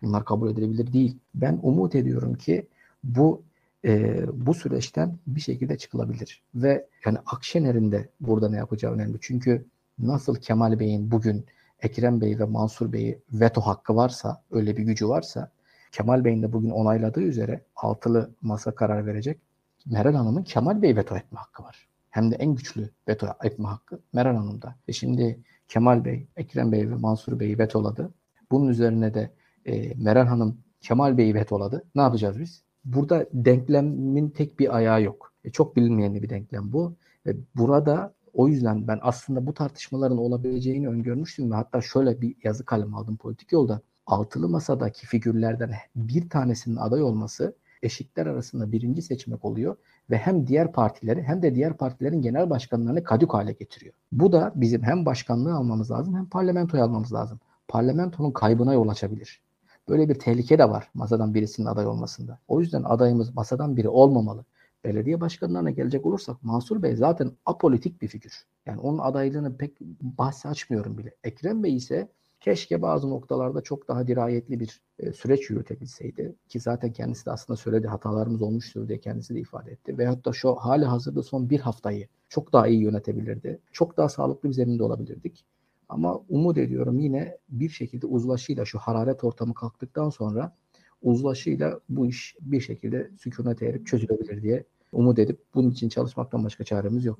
Bunlar kabul edilebilir değil. Ben umut ediyorum ki bu e, bu süreçten bir şekilde çıkılabilir. Ve yani Akşener'in de burada ne yapacağı önemli. Çünkü nasıl Kemal Bey'in bugün Ekrem Bey ve Mansur Bey'i veto hakkı varsa, öyle bir gücü varsa, Kemal Bey'in de bugün onayladığı üzere altılı masa karar verecek. Meral Hanım'ın Kemal Bey veto etme hakkı var. Hem de en güçlü veto etme hakkı Meral Hanım'da. E şimdi Kemal Bey, Ekrem Bey ve Mansur Bey'i vetoladı. Bunun üzerine de e, Meral Hanım Kemal Bey'i vetoladı. Ne yapacağız biz? burada denklemin tek bir ayağı yok. E, çok bilinmeyen bir denklem bu. Ve burada o yüzden ben aslında bu tartışmaların olabileceğini öngörmüştüm ve hatta şöyle bir yazı kalem aldım politik yolda. Altılı masadaki figürlerden bir tanesinin aday olması eşitler arasında birinci seçmek oluyor ve hem diğer partileri hem de diğer partilerin genel başkanlarını kadük hale getiriyor. Bu da bizim hem başkanlığı almamız lazım hem parlamentoyu almamız lazım. Parlamentonun kaybına yol açabilir. Böyle bir tehlike de var masadan birisinin aday olmasında. O yüzden adayımız masadan biri olmamalı. Belediye başkanlarına gelecek olursak Mansur Bey zaten apolitik bir figür. Yani onun adaylığını pek bahsi açmıyorum bile. Ekrem Bey ise keşke bazı noktalarda çok daha dirayetli bir e, süreç yürütebilseydi. Ki zaten kendisi de aslında söyledi hatalarımız olmuştur diye kendisi de ifade etti. Veyahut da şu hali hazırda son bir haftayı çok daha iyi yönetebilirdi. Çok daha sağlıklı bir zeminde olabilirdik. Ama umut ediyorum yine bir şekilde uzlaşıyla şu hararet ortamı kalktıktan sonra uzlaşıyla bu iş bir şekilde sükunete erip çözülebilir diye umut edip bunun için çalışmaktan başka çaremiz yok.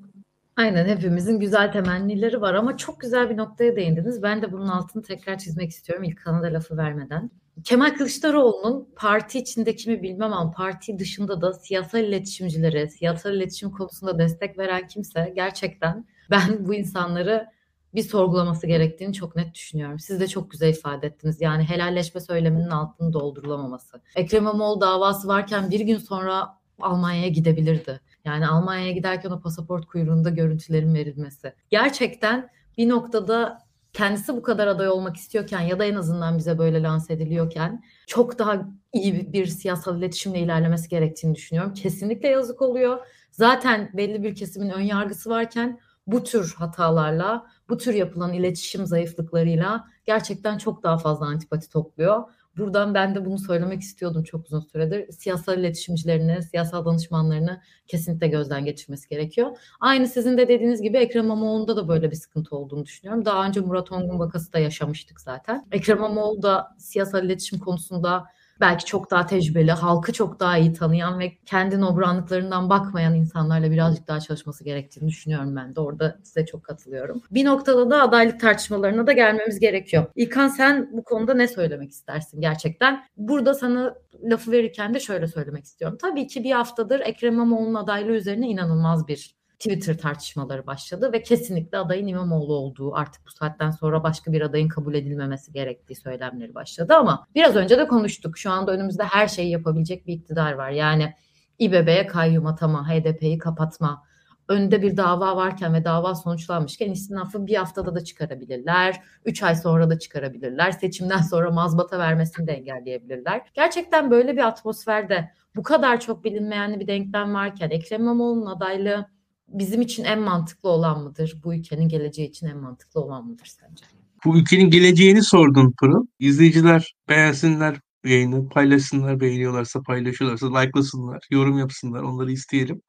Aynen hepimizin güzel temennileri var ama çok güzel bir noktaya değindiniz. Ben de bunun altını tekrar çizmek istiyorum ilk kanada lafı vermeden. Kemal Kılıçdaroğlu'nun parti içindeki mi bilmem ama parti dışında da siyasal iletişimcilere, siyasal iletişim konusunda destek veren kimse gerçekten ben bu insanları bir sorgulaması gerektiğini çok net düşünüyorum. Siz de çok güzel ifade ettiniz. Yani helalleşme söyleminin altını doldurulamaması. Ekrem İmamoğlu davası varken bir gün sonra Almanya'ya gidebilirdi. Yani Almanya'ya giderken o pasaport kuyruğunda görüntülerin verilmesi. Gerçekten bir noktada kendisi bu kadar aday olmak istiyorken ya da en azından bize böyle lanse ediliyorken çok daha iyi bir siyasal iletişimle ilerlemesi gerektiğini düşünüyorum. Kesinlikle yazık oluyor. Zaten belli bir kesimin ön yargısı varken bu tür hatalarla, bu tür yapılan iletişim zayıflıklarıyla gerçekten çok daha fazla antipati topluyor. Buradan ben de bunu söylemek istiyordum çok uzun süredir. Siyasal iletişimcilerini, siyasal danışmanlarını kesinlikle gözden geçirmesi gerekiyor. Aynı sizin de dediğiniz gibi Ekrem İmamoğlu'nda da böyle bir sıkıntı olduğunu düşünüyorum. Daha önce Murat Ongun vakası da yaşamıştık zaten. Ekrem İmamoğlu da siyasal iletişim konusunda belki çok daha tecrübeli, halkı çok daha iyi tanıyan ve kendi nobranlıklarından bakmayan insanlarla birazcık daha çalışması gerektiğini düşünüyorum ben de. Orada size çok katılıyorum. Bir noktada da adaylık tartışmalarına da gelmemiz gerekiyor. İlkan sen bu konuda ne söylemek istersin gerçekten? Burada sana lafı verirken de şöyle söylemek istiyorum. Tabii ki bir haftadır Ekrem İmamoğlu'nun adaylığı üzerine inanılmaz bir Twitter tartışmaları başladı ve kesinlikle adayın İmamoğlu olduğu artık bu saatten sonra başka bir adayın kabul edilmemesi gerektiği söylemleri başladı ama biraz önce de konuştuk. Şu anda önümüzde her şeyi yapabilecek bir iktidar var. Yani İBB'ye kayyum atama, HDP'yi kapatma, önünde bir dava varken ve dava sonuçlanmışken istinafı bir haftada da çıkarabilirler. Üç ay sonra da çıkarabilirler. Seçimden sonra mazbata vermesini de engelleyebilirler. Gerçekten böyle bir atmosferde bu kadar çok bilinmeyenli bir denklem varken Ekrem İmamoğlu'nun adaylığı bizim için en mantıklı olan mıdır? Bu ülkenin geleceği için en mantıklı olan mıdır sence? Bu ülkenin geleceğini sordun Pırıl. İzleyiciler beğensinler yayını, paylaşsınlar, beğeniyorlarsa paylaşıyorlarsa likelasınlar, yorum yapsınlar. Onları isteyelim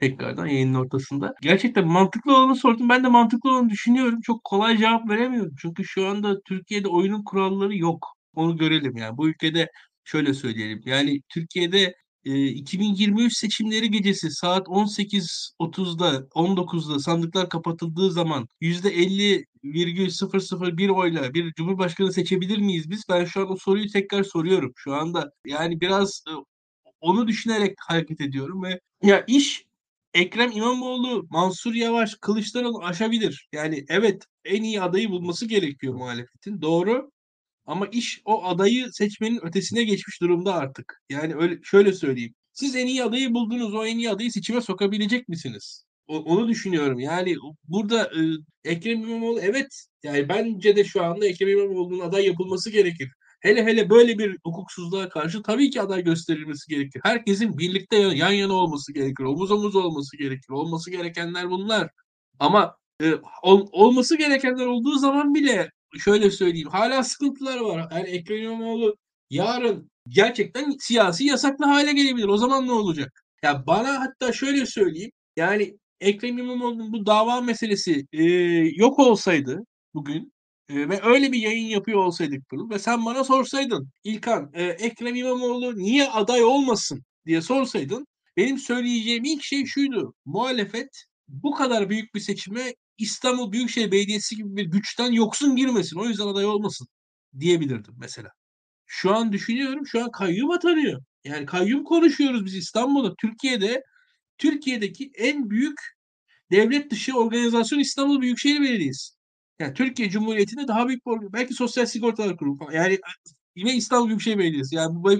tekrardan yayının ortasında. Gerçekten mantıklı olanı sordum. Ben de mantıklı olanı düşünüyorum. Çok kolay cevap veremiyorum. Çünkü şu anda Türkiye'de oyunun kuralları yok. Onu görelim yani. Bu ülkede şöyle söyleyelim. Yani Türkiye'de 2023 seçimleri gecesi saat 18.30'da 19'da sandıklar kapatıldığı zaman %50,001 oyla bir cumhurbaşkanı seçebilir miyiz biz? Ben şu an o soruyu tekrar soruyorum. Şu anda yani biraz onu düşünerek hareket ediyorum ve ya iş Ekrem İmamoğlu, Mansur Yavaş, Kılıçdaroğlu aşabilir. Yani evet en iyi adayı bulması gerekiyor muhalefetin. Doğru. Ama iş o adayı seçmenin ötesine geçmiş durumda artık. Yani öyle şöyle söyleyeyim. Siz en iyi adayı buldunuz. O en iyi adayı seçime sokabilecek misiniz? O, onu düşünüyorum. Yani burada e, Ekrem İmamoğlu evet yani bence de şu anda Ekrem İmamoğlu'nun aday yapılması gerekir. Hele hele böyle bir hukuksuzluğa karşı tabii ki aday gösterilmesi gerekir. Herkesin birlikte yan yana olması gerekir. Omuz omuz olması gerekir. Olması gerekenler bunlar. Ama e, ol, olması gerekenler olduğu zaman bile şöyle söyleyeyim. Hala sıkıntılar var. Yani Ekrem İmamoğlu yarın gerçekten siyasi yasaklı hale gelebilir. O zaman ne olacak? Ya bana hatta şöyle söyleyeyim. Yani Ekrem İmamoğlu'nun bu dava meselesi e, yok olsaydı bugün e, ve öyle bir yayın yapıyor olsaydık bunu ve sen bana sorsaydın İlkan e, Ekrem İmamoğlu niye aday olmasın diye sorsaydın benim söyleyeceğim ilk şey şuydu. Muhalefet bu kadar büyük bir seçime İstanbul Büyükşehir Belediyesi gibi bir güçten yoksun girmesin. O yüzden aday olmasın diyebilirdim mesela. Şu an düşünüyorum. Şu an kayyum atanıyor. Yani kayyum konuşuyoruz biz İstanbul'da. Türkiye'de Türkiye'deki en büyük devlet dışı organizasyon İstanbul Büyükşehir Belediyesi. Yani Türkiye Cumhuriyeti'nde daha büyük bir belki Sosyal Sigortalar Kurumu falan. Yani yine İstanbul Büyükşehir Belediyesi. Yani bu,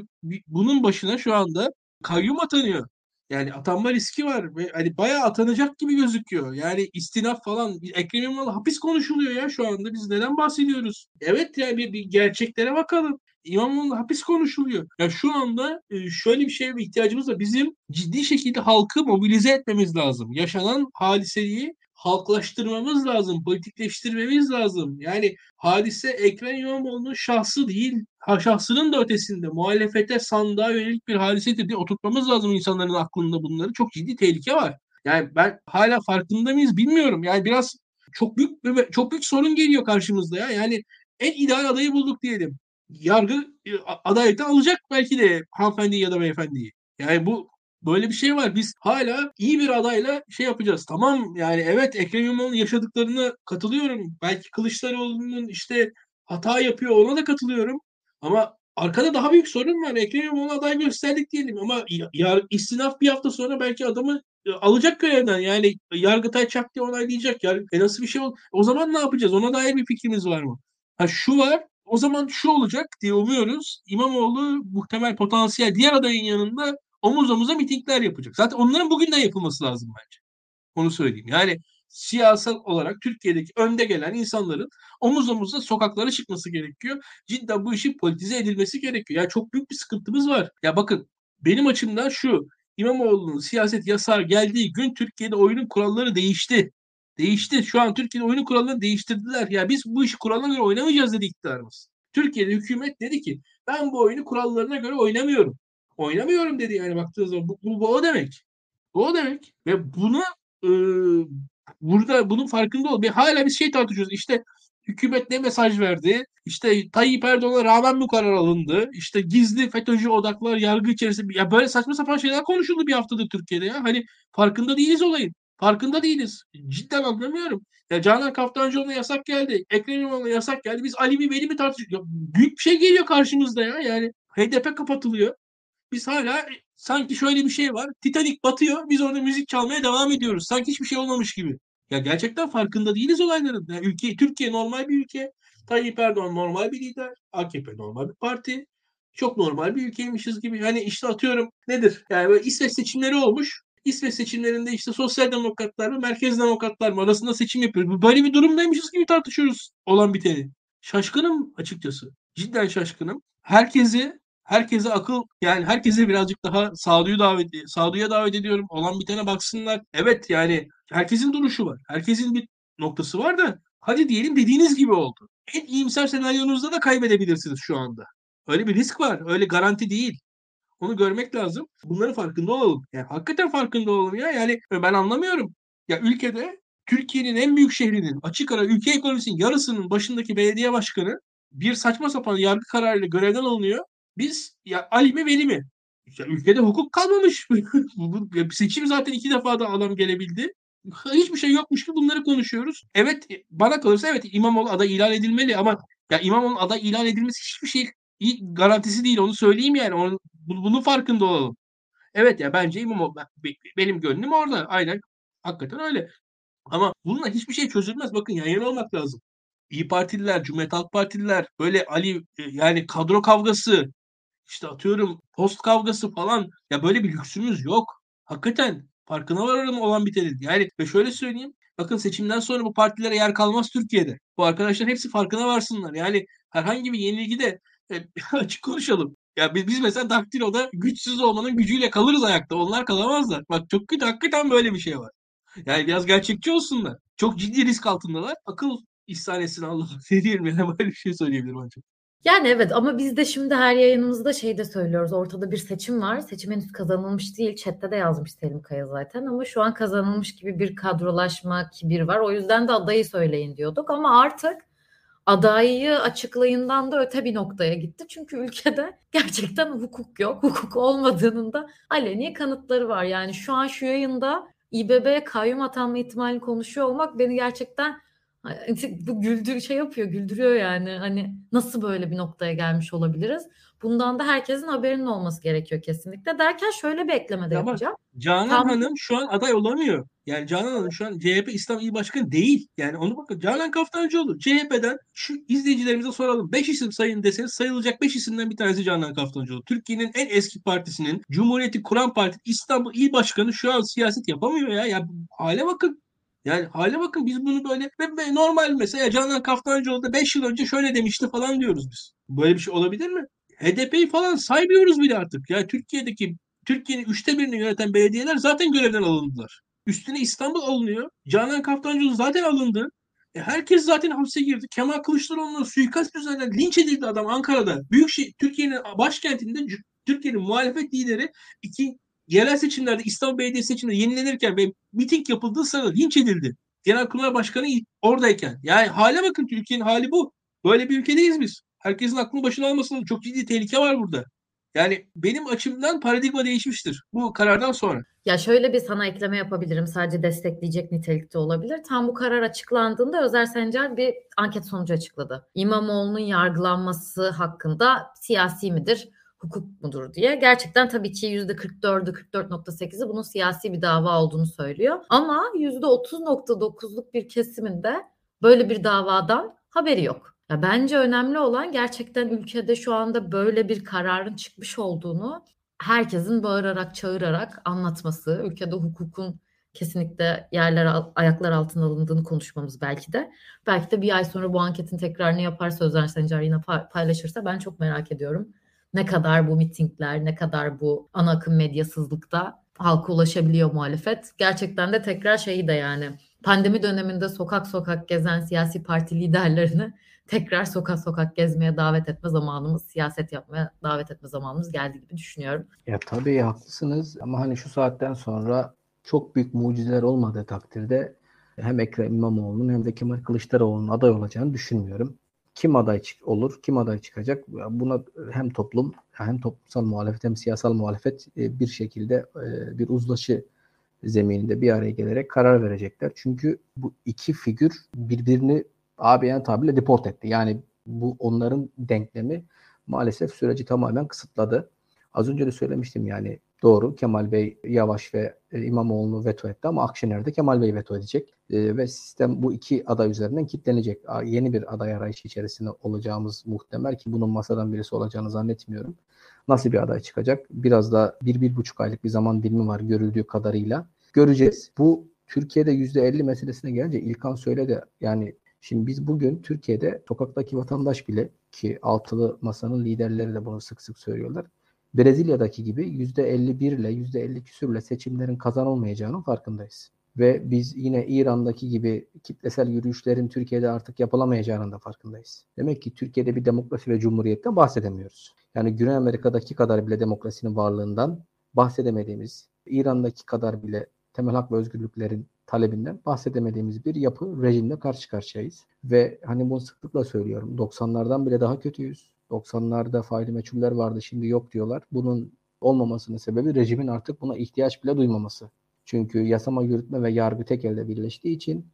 bunun başına şu anda kayyum atanıyor. Yani atanma riski var ve hani bayağı atanacak gibi gözüküyor. Yani istinaf falan Ekrem İmamoğlu hapis konuşuluyor ya şu anda. Biz neden bahsediyoruz? Evet ya bir, bir gerçeklere bakalım. İmamoğlu hapis konuşuluyor. Ya şu anda e, şöyle bir şeye bir ihtiyacımız var. Bizim ciddi şekilde halkı mobilize etmemiz lazım. Yaşanan hadiseyi halklaştırmamız lazım, politikleştirmemiz lazım. Yani hadise Ekrem İmamoğlu'nun şahsı değil, şahsının da ötesinde muhalefete sandığa yönelik bir hadisedir diye oturtmamız lazım insanların aklında bunları. Çok ciddi tehlike var. Yani ben hala farkında mıyız bilmiyorum. Yani biraz çok büyük çok büyük sorun geliyor karşımızda ya. Yani en ideal adayı bulduk diyelim. Yargı e, adaylıktan alacak belki de hanımefendiyi ya da beyefendiyi. Yani bu Böyle bir şey var. Biz hala iyi bir adayla şey yapacağız. Tamam yani evet Ekrem İmamoğlu'nun yaşadıklarını katılıyorum. Belki Kılıçdaroğlu'nun işte hata yapıyor ona da katılıyorum. Ama arkada daha büyük sorun var. Ekrem İmamoğlu aday gösterdik diyelim ama yar, istinaf bir hafta sonra belki adamı e, alacak görevden. Yani Yargıtay çak diye onaylayacak. Yar, e nasıl bir şey ol? O zaman ne yapacağız? Ona dair bir fikrimiz var mı? Ha şu var. O zaman şu olacak diye umuyoruz. İmamoğlu muhtemel potansiyel diğer adayın yanında omuz omuza mitingler yapacak. Zaten onların bugünden yapılması lazım bence. Onu söyleyeyim. Yani siyasal olarak Türkiye'deki önde gelen insanların omuz omuza sokaklara çıkması gerekiyor. Cidden bu işin politize edilmesi gerekiyor. Yani çok büyük bir sıkıntımız var. Ya bakın benim açımdan şu İmamoğlu'nun siyaset yasağı geldiği gün Türkiye'de oyunun kuralları değişti. Değişti. Şu an Türkiye'de oyunun kurallarını değiştirdiler. Ya biz bu işi kuralına göre oynamayacağız dedi iktidarımız. Türkiye'de hükümet dedi ki ben bu oyunu kurallarına göre oynamıyorum oynamıyorum dedi yani baktığınız zaman. Bu, bu, bu o demek. Bu o demek. Ve bunu e, burada bunun farkında ol. Bir hala bir şey tartışıyoruz. İşte hükümet ne mesaj verdi? İşte Tayyip Erdoğan'a rağmen bu karar alındı? İşte gizli FETÖ'cü odaklar yargı içerisinde ya böyle saçma sapan şeyler konuşuldu bir haftadır Türkiye'de ya. Hani farkında değiliz olayın. Farkında değiliz. Cidden anlamıyorum. Ya Canan Kaftancıoğlu'na yasak geldi. Ekrem İmamoğlu'na yasak geldi. Biz Ali mi Veli mi tartışıyoruz? Büyük bir şey geliyor karşımızda ya. Yani HDP kapatılıyor. Biz hala Sanki şöyle bir şey var. Titanic batıyor. Biz orada müzik çalmaya devam ediyoruz. Sanki hiçbir şey olmamış gibi. Ya gerçekten farkında değiliz olayların. Ya ülke, Türkiye normal bir ülke. Tayyip Erdoğan normal bir lider. AKP normal bir parti. Çok normal bir ülkeymişiz gibi. Hani işte atıyorum nedir? Yani böyle İsveç seçimleri olmuş. İsveç seçimlerinde işte sosyal demokratlar mı merkez demokratlar mı arasında seçim yapıyoruz. Böyle bir durumdaymışız gibi tartışıyoruz olan biteni. Şaşkınım açıkçası. Cidden şaşkınım. Herkesi herkese akıl yani herkese birazcık daha sağduyu davet sağduya davet ediyorum. Olan bitene baksınlar. Evet yani herkesin duruşu var. Herkesin bir noktası var da hadi diyelim dediğiniz gibi oldu. En iyimser senaryonuzda da kaybedebilirsiniz şu anda. Öyle bir risk var. Öyle garanti değil. Onu görmek lazım. Bunların farkında olalım. Yani hakikaten farkında olalım ya. Yani ben anlamıyorum. Ya ülkede Türkiye'nin en büyük şehrinin açık ara ülke ekonomisinin yarısının başındaki belediye başkanı bir saçma sapan yargı kararıyla görevden alınıyor. Biz ya Ali mi Veli mi? Ya ülkede hukuk kalmamış. Seçim zaten iki defa da adam gelebildi. Hiçbir şey yokmuş ki bunları konuşuyoruz. Evet bana kalırsa evet İmamoğlu aday ilan edilmeli ama ya İmamoğlu aday ilan edilmesi hiçbir şey garantisi değil onu söyleyeyim yani. Onu, bunun farkında olalım. Evet ya bence İmamoğlu benim gönlüm orada. Aynen hakikaten öyle. Ama bununla hiçbir şey çözülmez. Bakın yan yana olmak lazım. İyi Partililer, Cumhuriyet Halk Partililer böyle Ali e, yani kadro kavgası işte atıyorum post kavgası falan ya böyle bir lüksümüz yok. Hakikaten farkına vararım olan bitenin. Yani ve şöyle söyleyeyim. Bakın seçimden sonra bu partilere yer kalmaz Türkiye'de. Bu arkadaşlar hepsi farkına varsınlar. Yani herhangi bir yenilgide e, açık konuşalım. Ya biz, biz mesela Daktilo'da güçsüz olmanın gücüyle kalırız ayakta. Onlar kalamazlar. Bak çok kötü hakikaten böyle bir şey var. Yani biraz gerçekçi olsunlar. Çok ciddi risk altındalar. Akıl ihsan etsin Allah. Ne diyelim yani böyle bir şey söyleyebilirim ancak. Yani evet ama biz de şimdi her yayınımızda şey de söylüyoruz. Ortada bir seçim var. Seçim henüz kazanılmış değil. Chat'te de yazmış Selim Kaya zaten ama şu an kazanılmış gibi bir kadrolaşma kibir var. O yüzden de adayı söyleyin diyorduk ama artık adayı açıklayından da öte bir noktaya gitti. Çünkü ülkede gerçekten hukuk yok. Hukuk olmadığının da aleni kanıtları var. Yani şu an şu yayında İBB'ye kayyum atanma ihtimalini konuşuyor olmak beni gerçekten bu güldür şey yapıyor, güldürüyor yani. Hani nasıl böyle bir noktaya gelmiş olabiliriz? Bundan da herkesin haberinin olması gerekiyor kesinlikle. Derken şöyle bir ekleme de yapacağım. Canan Tam... Hanım şu an aday olamıyor. Yani Canan Hanım şu an CHP İslam İl Başkanı değil. Yani onu bakın Canan Kaftancıoğlu CHP'den şu izleyicilerimize soralım. 5 isim sayın deseniz sayılacak 5 isimden bir tanesi Canan Kaftancıoğlu. Türkiye'nin en eski partisinin Cumhuriyeti kuran parti İstanbul İl Başkanı şu an siyaset yapamıyor ya. Ya hale bakın. Yani hale bakın biz bunu böyle ve normal mesela Canan Kaftancıoğlu da 5 yıl önce şöyle demişti falan diyoruz biz. Böyle bir şey olabilir mi? HDP'yi falan saymıyoruz bile artık. Ya Türkiye'deki Türkiye'nin üçte birini yöneten belediyeler zaten görevden alındılar. Üstüne İstanbul alınıyor. Canan Kaftancıoğlu zaten alındı. E herkes zaten hapse girdi. Kemal Kılıçdaroğlu'na suikast üzerinden linç edildi adam Ankara'da. Büyük şey Türkiye'nin başkentinde Türkiye'nin muhalefet lideri iki yerel seçimlerde İstanbul Belediye seçimleri yenilenirken ve miting yapıldığı sırada linç edildi. Genelkurmay Başkanı oradayken. Yani hale bakın Türkiye'nin hali bu. Böyle bir ülkedeyiz biz. Herkesin aklını başına almasının çok ciddi tehlike var burada. Yani benim açımdan paradigma değişmiştir bu karardan sonra. Ya şöyle bir sana ekleme yapabilirim. Sadece destekleyecek nitelikte olabilir. Tam bu karar açıklandığında Özer Sencer bir anket sonucu açıkladı. İmamoğlu'nun yargılanması hakkında siyasi midir? Hukuk mudur diye. Gerçekten tabii ki %44'ü 44.8'i bunun siyasi bir dava olduğunu söylüyor. Ama %30.9'luk bir kesiminde böyle bir davadan haberi yok. Ya bence önemli olan gerçekten ülkede şu anda böyle bir kararın çıkmış olduğunu herkesin bağırarak, çağırarak anlatması, ülkede hukukun kesinlikle yerler ayaklar altına alındığını konuşmamız belki de. Belki de bir ay sonra bu anketin tekrarını yaparsa Özer Sencer yine paylaşırsa ben çok merak ediyorum ne kadar bu mitingler, ne kadar bu ana akım medyasızlıkta halka ulaşabiliyor muhalefet. Gerçekten de tekrar şeyi de yani pandemi döneminde sokak sokak gezen siyasi parti liderlerini tekrar sokak sokak gezmeye davet etme zamanımız, siyaset yapmaya davet etme zamanımız geldi gibi düşünüyorum. Ya tabii haklısınız ama hani şu saatten sonra çok büyük mucizeler olmadığı takdirde hem Ekrem İmamoğlu'nun hem de Kemal Kılıçdaroğlu'nun aday olacağını düşünmüyorum kim aday olur, kim aday çıkacak? Buna hem toplum hem toplumsal muhalefet hem siyasal muhalefet e, bir şekilde e, bir uzlaşı zemininde bir araya gelerek karar verecekler. Çünkü bu iki figür birbirini ABN tabirle deport etti. Yani bu onların denklemi maalesef süreci tamamen kısıtladı. Az önce de söylemiştim yani Doğru Kemal Bey Yavaş ve e, İmamoğlu'nu veto etti ama Akşener de Kemal Bey veto edecek. E, ve sistem bu iki aday üzerinden kilitlenecek. Yeni bir aday arayışı içerisinde olacağımız muhtemel ki bunun masadan birisi olacağını zannetmiyorum. Nasıl bir aday çıkacak? Biraz da bir, bir buçuk aylık bir zaman dilimi var görüldüğü kadarıyla. Göreceğiz. Bu Türkiye'de %50 meselesine gelince İlkan söyledi. Yani şimdi biz bugün Türkiye'de sokaktaki vatandaş bile ki altılı masanın liderleri de bunu sık sık söylüyorlar. Brezilya'daki gibi %51 ile %50 küsürle seçimlerin kazanılmayacağının farkındayız. Ve biz yine İran'daki gibi kitlesel yürüyüşlerin Türkiye'de artık yapılamayacağının da farkındayız. Demek ki Türkiye'de bir demokrasi ve cumhuriyetten bahsedemiyoruz. Yani Güney Amerika'daki kadar bile demokrasinin varlığından bahsedemediğimiz, İran'daki kadar bile temel hak ve özgürlüklerin talebinden bahsedemediğimiz bir yapı rejimle karşı karşıyayız. Ve hani bunu sıklıkla söylüyorum. 90'lardan bile daha kötüyüz. 90'larda faili meçhuller vardı şimdi yok diyorlar. Bunun olmamasının sebebi rejimin artık buna ihtiyaç bile duymaması. Çünkü yasama, yürütme ve yargı tek elde birleştiği için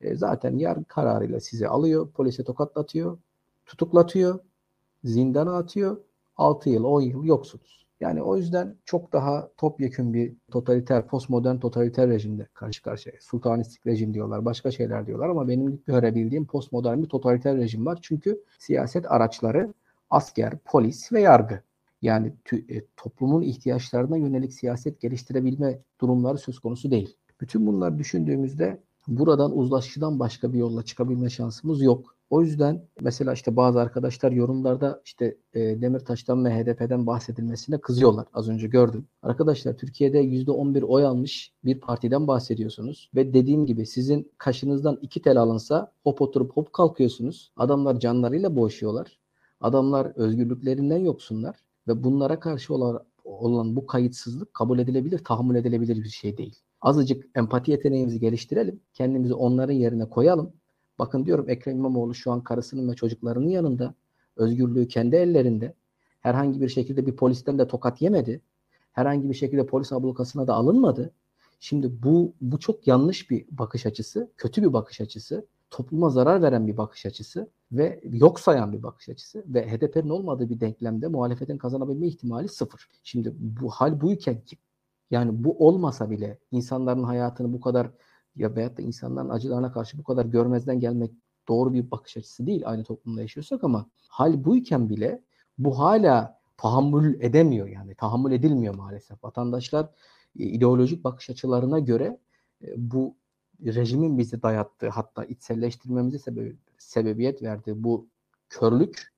e, zaten yargı kararıyla sizi alıyor, polise tokatlatıyor, tutuklatıyor, zindana atıyor. 6 yıl, 10 yıl yoksunuz. Yani o yüzden çok daha topyekün bir totaliter, postmodern totaliter rejimde karşı karşıya. Sultanistik rejim diyorlar, başka şeyler diyorlar ama benim görebildiğim postmodern bir totaliter rejim var. Çünkü siyaset araçları asker, polis ve yargı. Yani e, toplumun ihtiyaçlarına yönelik siyaset geliştirebilme durumları söz konusu değil. Bütün bunları düşündüğümüzde buradan uzlaşıdan başka bir yolla çıkabilme şansımız yok. O yüzden mesela işte bazı arkadaşlar yorumlarda işte e, Demirtaş'tan ve HDP'den bahsedilmesine kızıyorlar. Az önce gördüm. Arkadaşlar Türkiye'de %11 oy almış bir partiden bahsediyorsunuz. Ve dediğim gibi sizin kaşınızdan iki tel alınsa hop oturup hop kalkıyorsunuz. Adamlar canlarıyla boğuşuyorlar. Adamlar özgürlüklerinden yoksunlar. Ve bunlara karşı olan, olan bu kayıtsızlık kabul edilebilir, tahammül edilebilir bir şey değil. Azıcık empati yeteneğimizi geliştirelim. Kendimizi onların yerine koyalım Bakın diyorum Ekrem İmamoğlu şu an karısının ve çocuklarının yanında. Özgürlüğü kendi ellerinde. Herhangi bir şekilde bir polisten de tokat yemedi. Herhangi bir şekilde polis ablukasına da alınmadı. Şimdi bu bu çok yanlış bir bakış açısı, kötü bir bakış açısı, topluma zarar veren bir bakış açısı ve yok sayan bir bakış açısı ve HDP'nin olmadığı bir denklemde muhalefetin kazanabilme ihtimali sıfır. Şimdi bu hal buyken yani bu olmasa bile insanların hayatını bu kadar ya veyahut da insanların acılarına karşı bu kadar görmezden gelmek doğru bir bakış açısı değil aynı toplumda yaşıyorsak ama hal buyken bile bu hala tahammül edemiyor yani tahammül edilmiyor maalesef. Vatandaşlar e, ideolojik bakış açılarına göre e, bu rejimin bizi dayattığı hatta içselleştirmemize sebep, sebebiyet verdiği bu körlük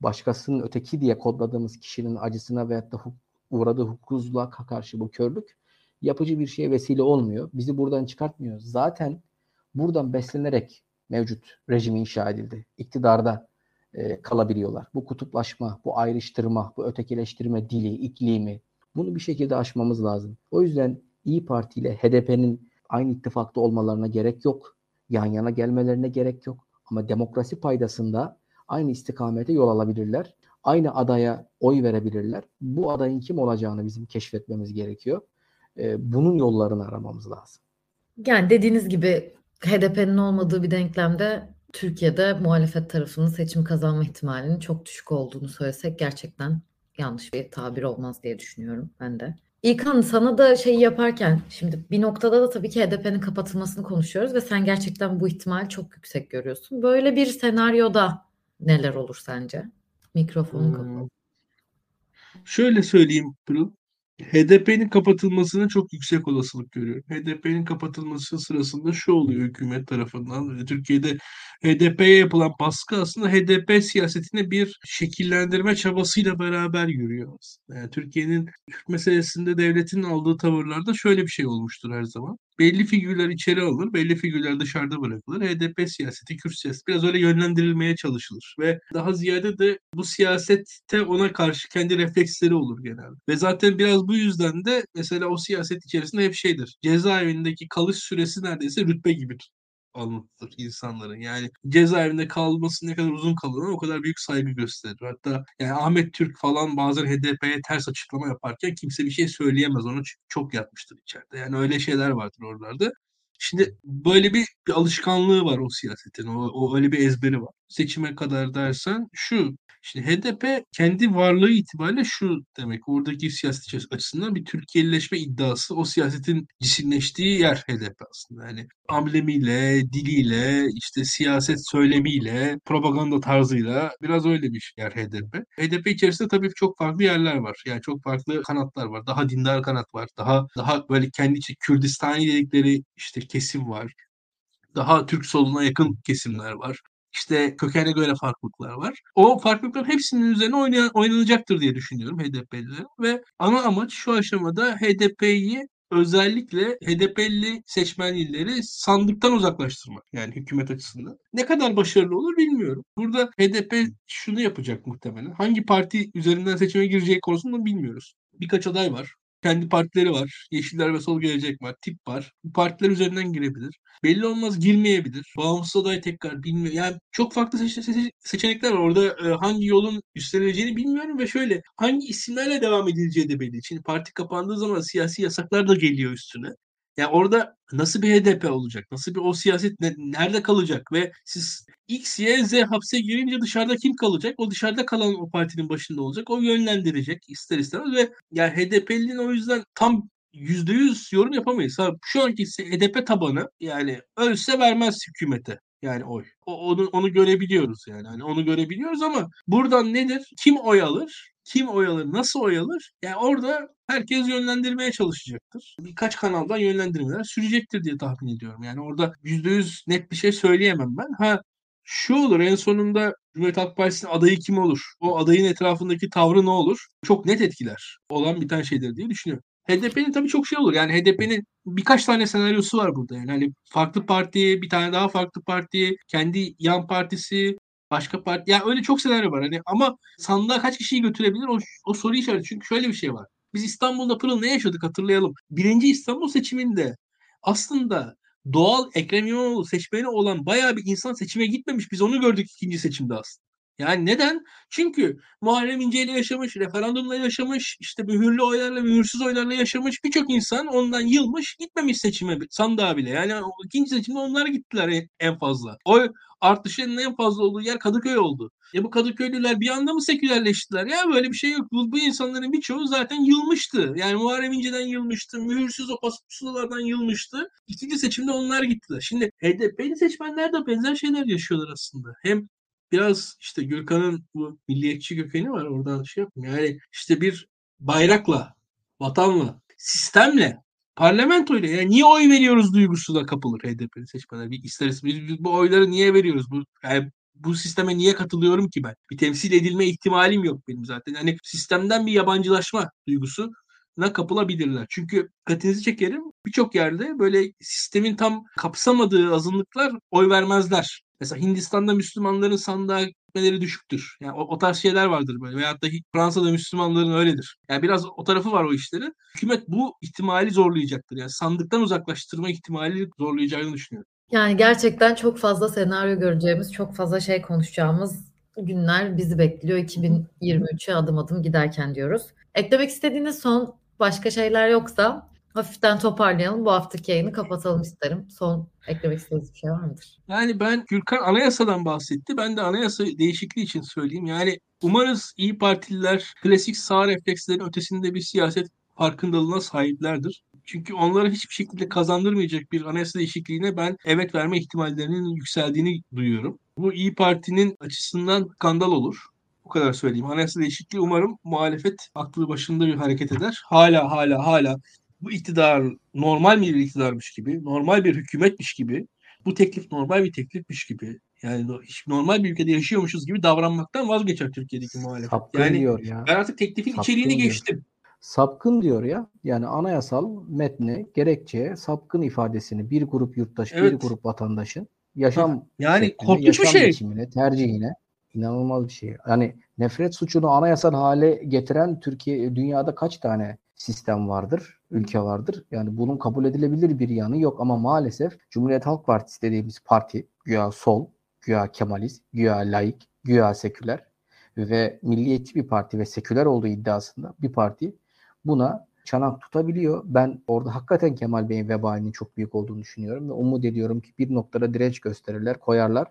başkasının öteki diye kodladığımız kişinin acısına veyahut da huk uğradığı hukuksuzluğa karşı bu körlük yapıcı bir şeye vesile olmuyor. Bizi buradan çıkartmıyor. Zaten buradan beslenerek mevcut rejim inşa edildi. İktidarda e, kalabiliyorlar. Bu kutuplaşma, bu ayrıştırma, bu ötekileştirme dili, iklimi bunu bir şekilde aşmamız lazım. O yüzden İyi Parti ile HDP'nin aynı ittifakta olmalarına gerek yok. Yan yana gelmelerine gerek yok. Ama demokrasi paydasında aynı istikamete yol alabilirler. Aynı adaya oy verebilirler. Bu adayın kim olacağını bizim keşfetmemiz gerekiyor e, bunun yollarını aramamız lazım. Yani dediğiniz gibi HDP'nin olmadığı bir denklemde Türkiye'de muhalefet tarafının seçim kazanma ihtimalinin çok düşük olduğunu söylesek gerçekten yanlış bir tabir olmaz diye düşünüyorum ben de. İlkan sana da şeyi yaparken şimdi bir noktada da tabii ki HDP'nin kapatılmasını konuşuyoruz ve sen gerçekten bu ihtimal çok yüksek görüyorsun. Böyle bir senaryoda neler olur sence? Mikrofonu hmm. kapat. Şöyle söyleyeyim Pırıl. HDP'nin kapatılmasına çok yüksek olasılık görüyorum. HDP'nin kapatılması sırasında şu oluyor hükümet tarafından. Türkiye'de HDP'ye yapılan baskı aslında HDP siyasetine bir şekillendirme çabasıyla beraber yürüyor Yani Türkiye'nin Kürt meselesinde devletin aldığı tavırlarda şöyle bir şey olmuştur her zaman. Belli figürler içeri alınır, belli figürler dışarıda bırakılır. HDP siyaseti, Kürt siyaseti biraz öyle yönlendirilmeye çalışılır. Ve daha ziyade de bu siyasette ona karşı kendi refleksleri olur genelde. Ve zaten biraz bu yüzden de mesela o siyaset içerisinde hep şeydir. Cezaevindeki kalış süresi neredeyse rütbe gibidir anlatılır insanların. Yani cezaevinde kalması ne kadar uzun kalır o kadar büyük saygı gösterir. Hatta yani Ahmet Türk falan bazen HDP'ye ters açıklama yaparken kimse bir şey söyleyemez. Onu çok yapmıştır içeride. Yani öyle şeyler vardır oralarda. Şimdi böyle bir, bir alışkanlığı var o siyasetin. O, o öyle bir ezberi var. Seçime kadar dersen şu. Şimdi HDP kendi varlığı itibariyle şu demek. Oradaki siyaset açısından bir Türkiye'lileşme iddiası. O siyasetin cisimleştiği yer HDP aslında. Yani amblemiyle, diliyle, işte siyaset söylemiyle, propaganda tarzıyla biraz öyle bir yer HDP. HDP içerisinde tabii çok farklı yerler var. Yani çok farklı kanatlar var. Daha dindar kanat var. Daha daha böyle kendi içi Kürdistani dedikleri işte kesim var daha Türk soluna yakın kesimler var. İşte kökene göre farklılıklar var. O farklılıkların hepsinin üzerine oynayan, oynanacaktır diye düşünüyorum HDP'lilerin. Ve ana amaç şu aşamada HDP'yi özellikle HDP'li seçmenleri sandıktan uzaklaştırmak. Yani hükümet açısından. Ne kadar başarılı olur bilmiyorum. Burada HDP şunu yapacak muhtemelen. Hangi parti üzerinden seçime gireceği konusunda bilmiyoruz. Birkaç aday var. Kendi partileri var. Yeşiller ve Sol Gelecek var. Tip var. Bu partiler üzerinden girebilir. Belli olmaz girmeyebilir. Bağımsız aday tekrar bilmiyor. Yani çok farklı seçe- seçe- seçenekler var. Orada e, hangi yolun üstlenileceğini bilmiyorum ve şöyle hangi isimlerle devam edileceği de belli. Şimdi parti kapandığı zaman siyasi yasaklar da geliyor üstüne. Yani orada nasıl bir HDP olacak? Nasıl bir o siyaset ne- nerede kalacak? Ve siz X, Y, Z hapse girince dışarıda kim kalacak? O dışarıda kalan o partinin başında olacak. O yönlendirecek ister istemez ve yani HDP'linin o yüzden tam %100 yorum yapamayız. Ha, şu anki HDP tabanı yani ölse vermez hükümete. Yani oy. O, onu, onu görebiliyoruz yani. Hani onu görebiliyoruz ama buradan nedir? Kim oy alır? Kim oy alır? Nasıl oy alır? Yani orada herkes yönlendirmeye çalışacaktır. Birkaç kanaldan yönlendirmeler sürecektir diye tahmin ediyorum. Yani orada %100 net bir şey söyleyemem ben. Ha şu olur en sonunda Cumhuriyet Halk Partisi'nin adayı kim olur? O adayın etrafındaki tavrı ne olur? Çok net etkiler olan bir tane şeydir diye düşünüyorum. HDP'nin tabii çok şey olur. Yani HDP'nin birkaç tane senaryosu var burada. Yani hani farklı parti, bir tane daha farklı parti, kendi yan partisi, başka parti. Yani öyle çok senaryo var. Hani ama sandığa kaç kişiyi götürebilir o, o soru işareti. Çünkü şöyle bir şey var. Biz İstanbul'da Pırıl ne yaşadık hatırlayalım. Birinci İstanbul seçiminde aslında doğal Ekrem İmamoğlu seçmeni olan bayağı bir insan seçime gitmemiş. Biz onu gördük ikinci seçimde aslında. Yani neden? Çünkü Muharrem İnce ile yaşamış, referandumla yaşamış, işte mühürlü oylarla, mühürsüz oylarla yaşamış birçok insan ondan yılmış, gitmemiş seçime sandığa bile. Yani ikinci seçimde onlar gittiler en fazla. Oy artışının en fazla olduğu yer Kadıköy oldu. Ya bu Kadıköylüler bir anda mı sekülerleştiler? Ya böyle bir şey yok. Bu, bu insanların birçoğu zaten yılmıştı. Yani Muharrem İnce'den yılmıştı. Mühürsüz o pusulalardan yılmıştı. İkinci seçimde onlar gittiler. Şimdi HDP'li seçmenler de benzer şeyler yaşıyorlar aslında. Hem biraz işte Gürkan'ın bu milliyetçi kökeni var. Oradan şey yapmıyor. Yani işte bir bayrakla, vatanla, sistemle, parlamentoyla yani niye oy veriyoruz duygusu da kapılır HDP'li seçmenler. Bir isteriz. Biz, biz bu oyları niye veriyoruz? Bu yani bu sisteme niye katılıyorum ki ben? Bir temsil edilme ihtimalim yok benim zaten. Yani sistemden bir yabancılaşma duygusu na kapılabilirler. Çünkü dikkatinizi çekerim birçok yerde böyle sistemin tam kapsamadığı azınlıklar oy vermezler. Mesela Hindistan'da Müslümanların sandığa gitmeleri düşüktür. Yani o, o tarz şeyler vardır böyle. Veyahut da Fransa'da Müslümanların öyledir. Yani biraz o tarafı var o işlerin. Hükümet bu ihtimali zorlayacaktır. Yani sandıktan uzaklaştırma ihtimali zorlayacağını düşünüyorum. Yani gerçekten çok fazla senaryo göreceğimiz, çok fazla şey konuşacağımız günler bizi bekliyor 2023'e adım adım giderken diyoruz. Eklemek istediğiniz son başka şeyler yoksa hafiften toparlayalım. Bu haftaki yayını kapatalım isterim. Son eklemek istediğiniz bir şey var mıdır? Yani ben Gürkan anayasadan bahsetti. Ben de anayasa değişikliği için söyleyeyim. Yani umarız iyi Partililer klasik sağ reflekslerin ötesinde bir siyaset farkındalığına sahiplerdir. Çünkü onları hiçbir şekilde kazandırmayacak bir anayasa değişikliğine ben evet verme ihtimallerinin yükseldiğini duyuyorum. Bu İyi Parti'nin açısından skandal olur. Bu kadar söyleyeyim. Anayasa değişikliği umarım muhalefet aklı başında bir hareket eder. Hala hala hala bu iktidar normal bir iktidarmış gibi, normal bir hükümetmiş gibi, bu teklif normal bir teklifmiş gibi, yani normal bir ülkede yaşıyormuşuz gibi davranmaktan vazgeçer Türkiye'deki muhalefet. Sapkın yani diyor ya. ben artık teklifin Sapkın içeriğini diyor. geçtim. Sapkın diyor ya. Yani anayasal metne, gerekçeye sapkın ifadesini bir grup yurttaş, bir Evet. grup vatandaşın yaşam Yani şekline, korkunç bir şey. biçimine, tercihine inanılmaz bir şey. Yani nefret suçunu anayasal hale getiren Türkiye dünyada kaç tane sistem vardır, ülke vardır. Yani bunun kabul edilebilir bir yanı yok ama maalesef Cumhuriyet Halk Partisi dediğimiz parti güya sol, güya Kemalist, güya laik, güya seküler ve milliyetçi bir parti ve seküler olduğu iddiasında bir parti buna çanak tutabiliyor. Ben orada hakikaten Kemal Bey'in vebalinin çok büyük olduğunu düşünüyorum ve umut ediyorum ki bir noktada direnç gösterirler, koyarlar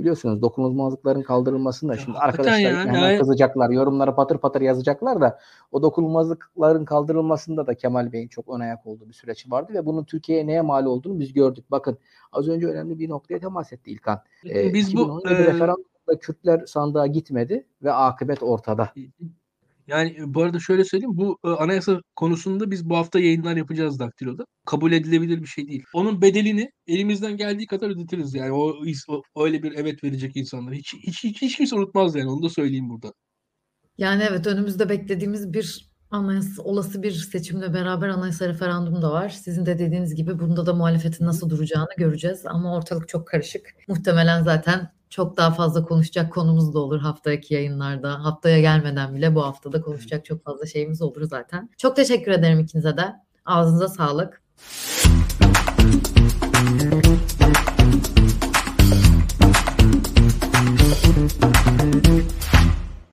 biliyorsunuz dokunulmazlıkların kaldırılmasında şimdi arkadaşlar ya, hemen kızacaklar, yorumlara patır patır yazacaklar da o dokunulmazlıkların kaldırılmasında da Kemal Bey'in çok ön ayak olduğu bir süreç vardı ve bunun Türkiye'ye neye mal olduğunu biz gördük. Bakın az önce önemli bir noktaya temas etti İlkan. Ee, biz bu e... referandumda Kürtler sandığa gitmedi ve akıbet ortada. Yani bu arada şöyle söyleyeyim bu e, anayasa konusunda biz bu hafta yayınlar yapacağız Daktilo'da. Kabul edilebilir bir şey değil. Onun bedelini elimizden geldiği kadar ödetiriz yani o, o öyle bir evet verecek insanlar. Hiç, hiç, hiç, hiç kimse unutmaz yani onu da söyleyeyim burada. Yani evet önümüzde beklediğimiz bir anayasa, olası bir seçimle beraber anayasa referandum da var. Sizin de dediğiniz gibi bunda da muhalefetin nasıl duracağını göreceğiz. Ama ortalık çok karışık. Muhtemelen zaten çok daha fazla konuşacak konumuz da olur haftaki yayınlarda. Haftaya gelmeden bile bu haftada konuşacak çok fazla şeyimiz olur zaten. Çok teşekkür ederim ikinize de. Ağzınıza sağlık.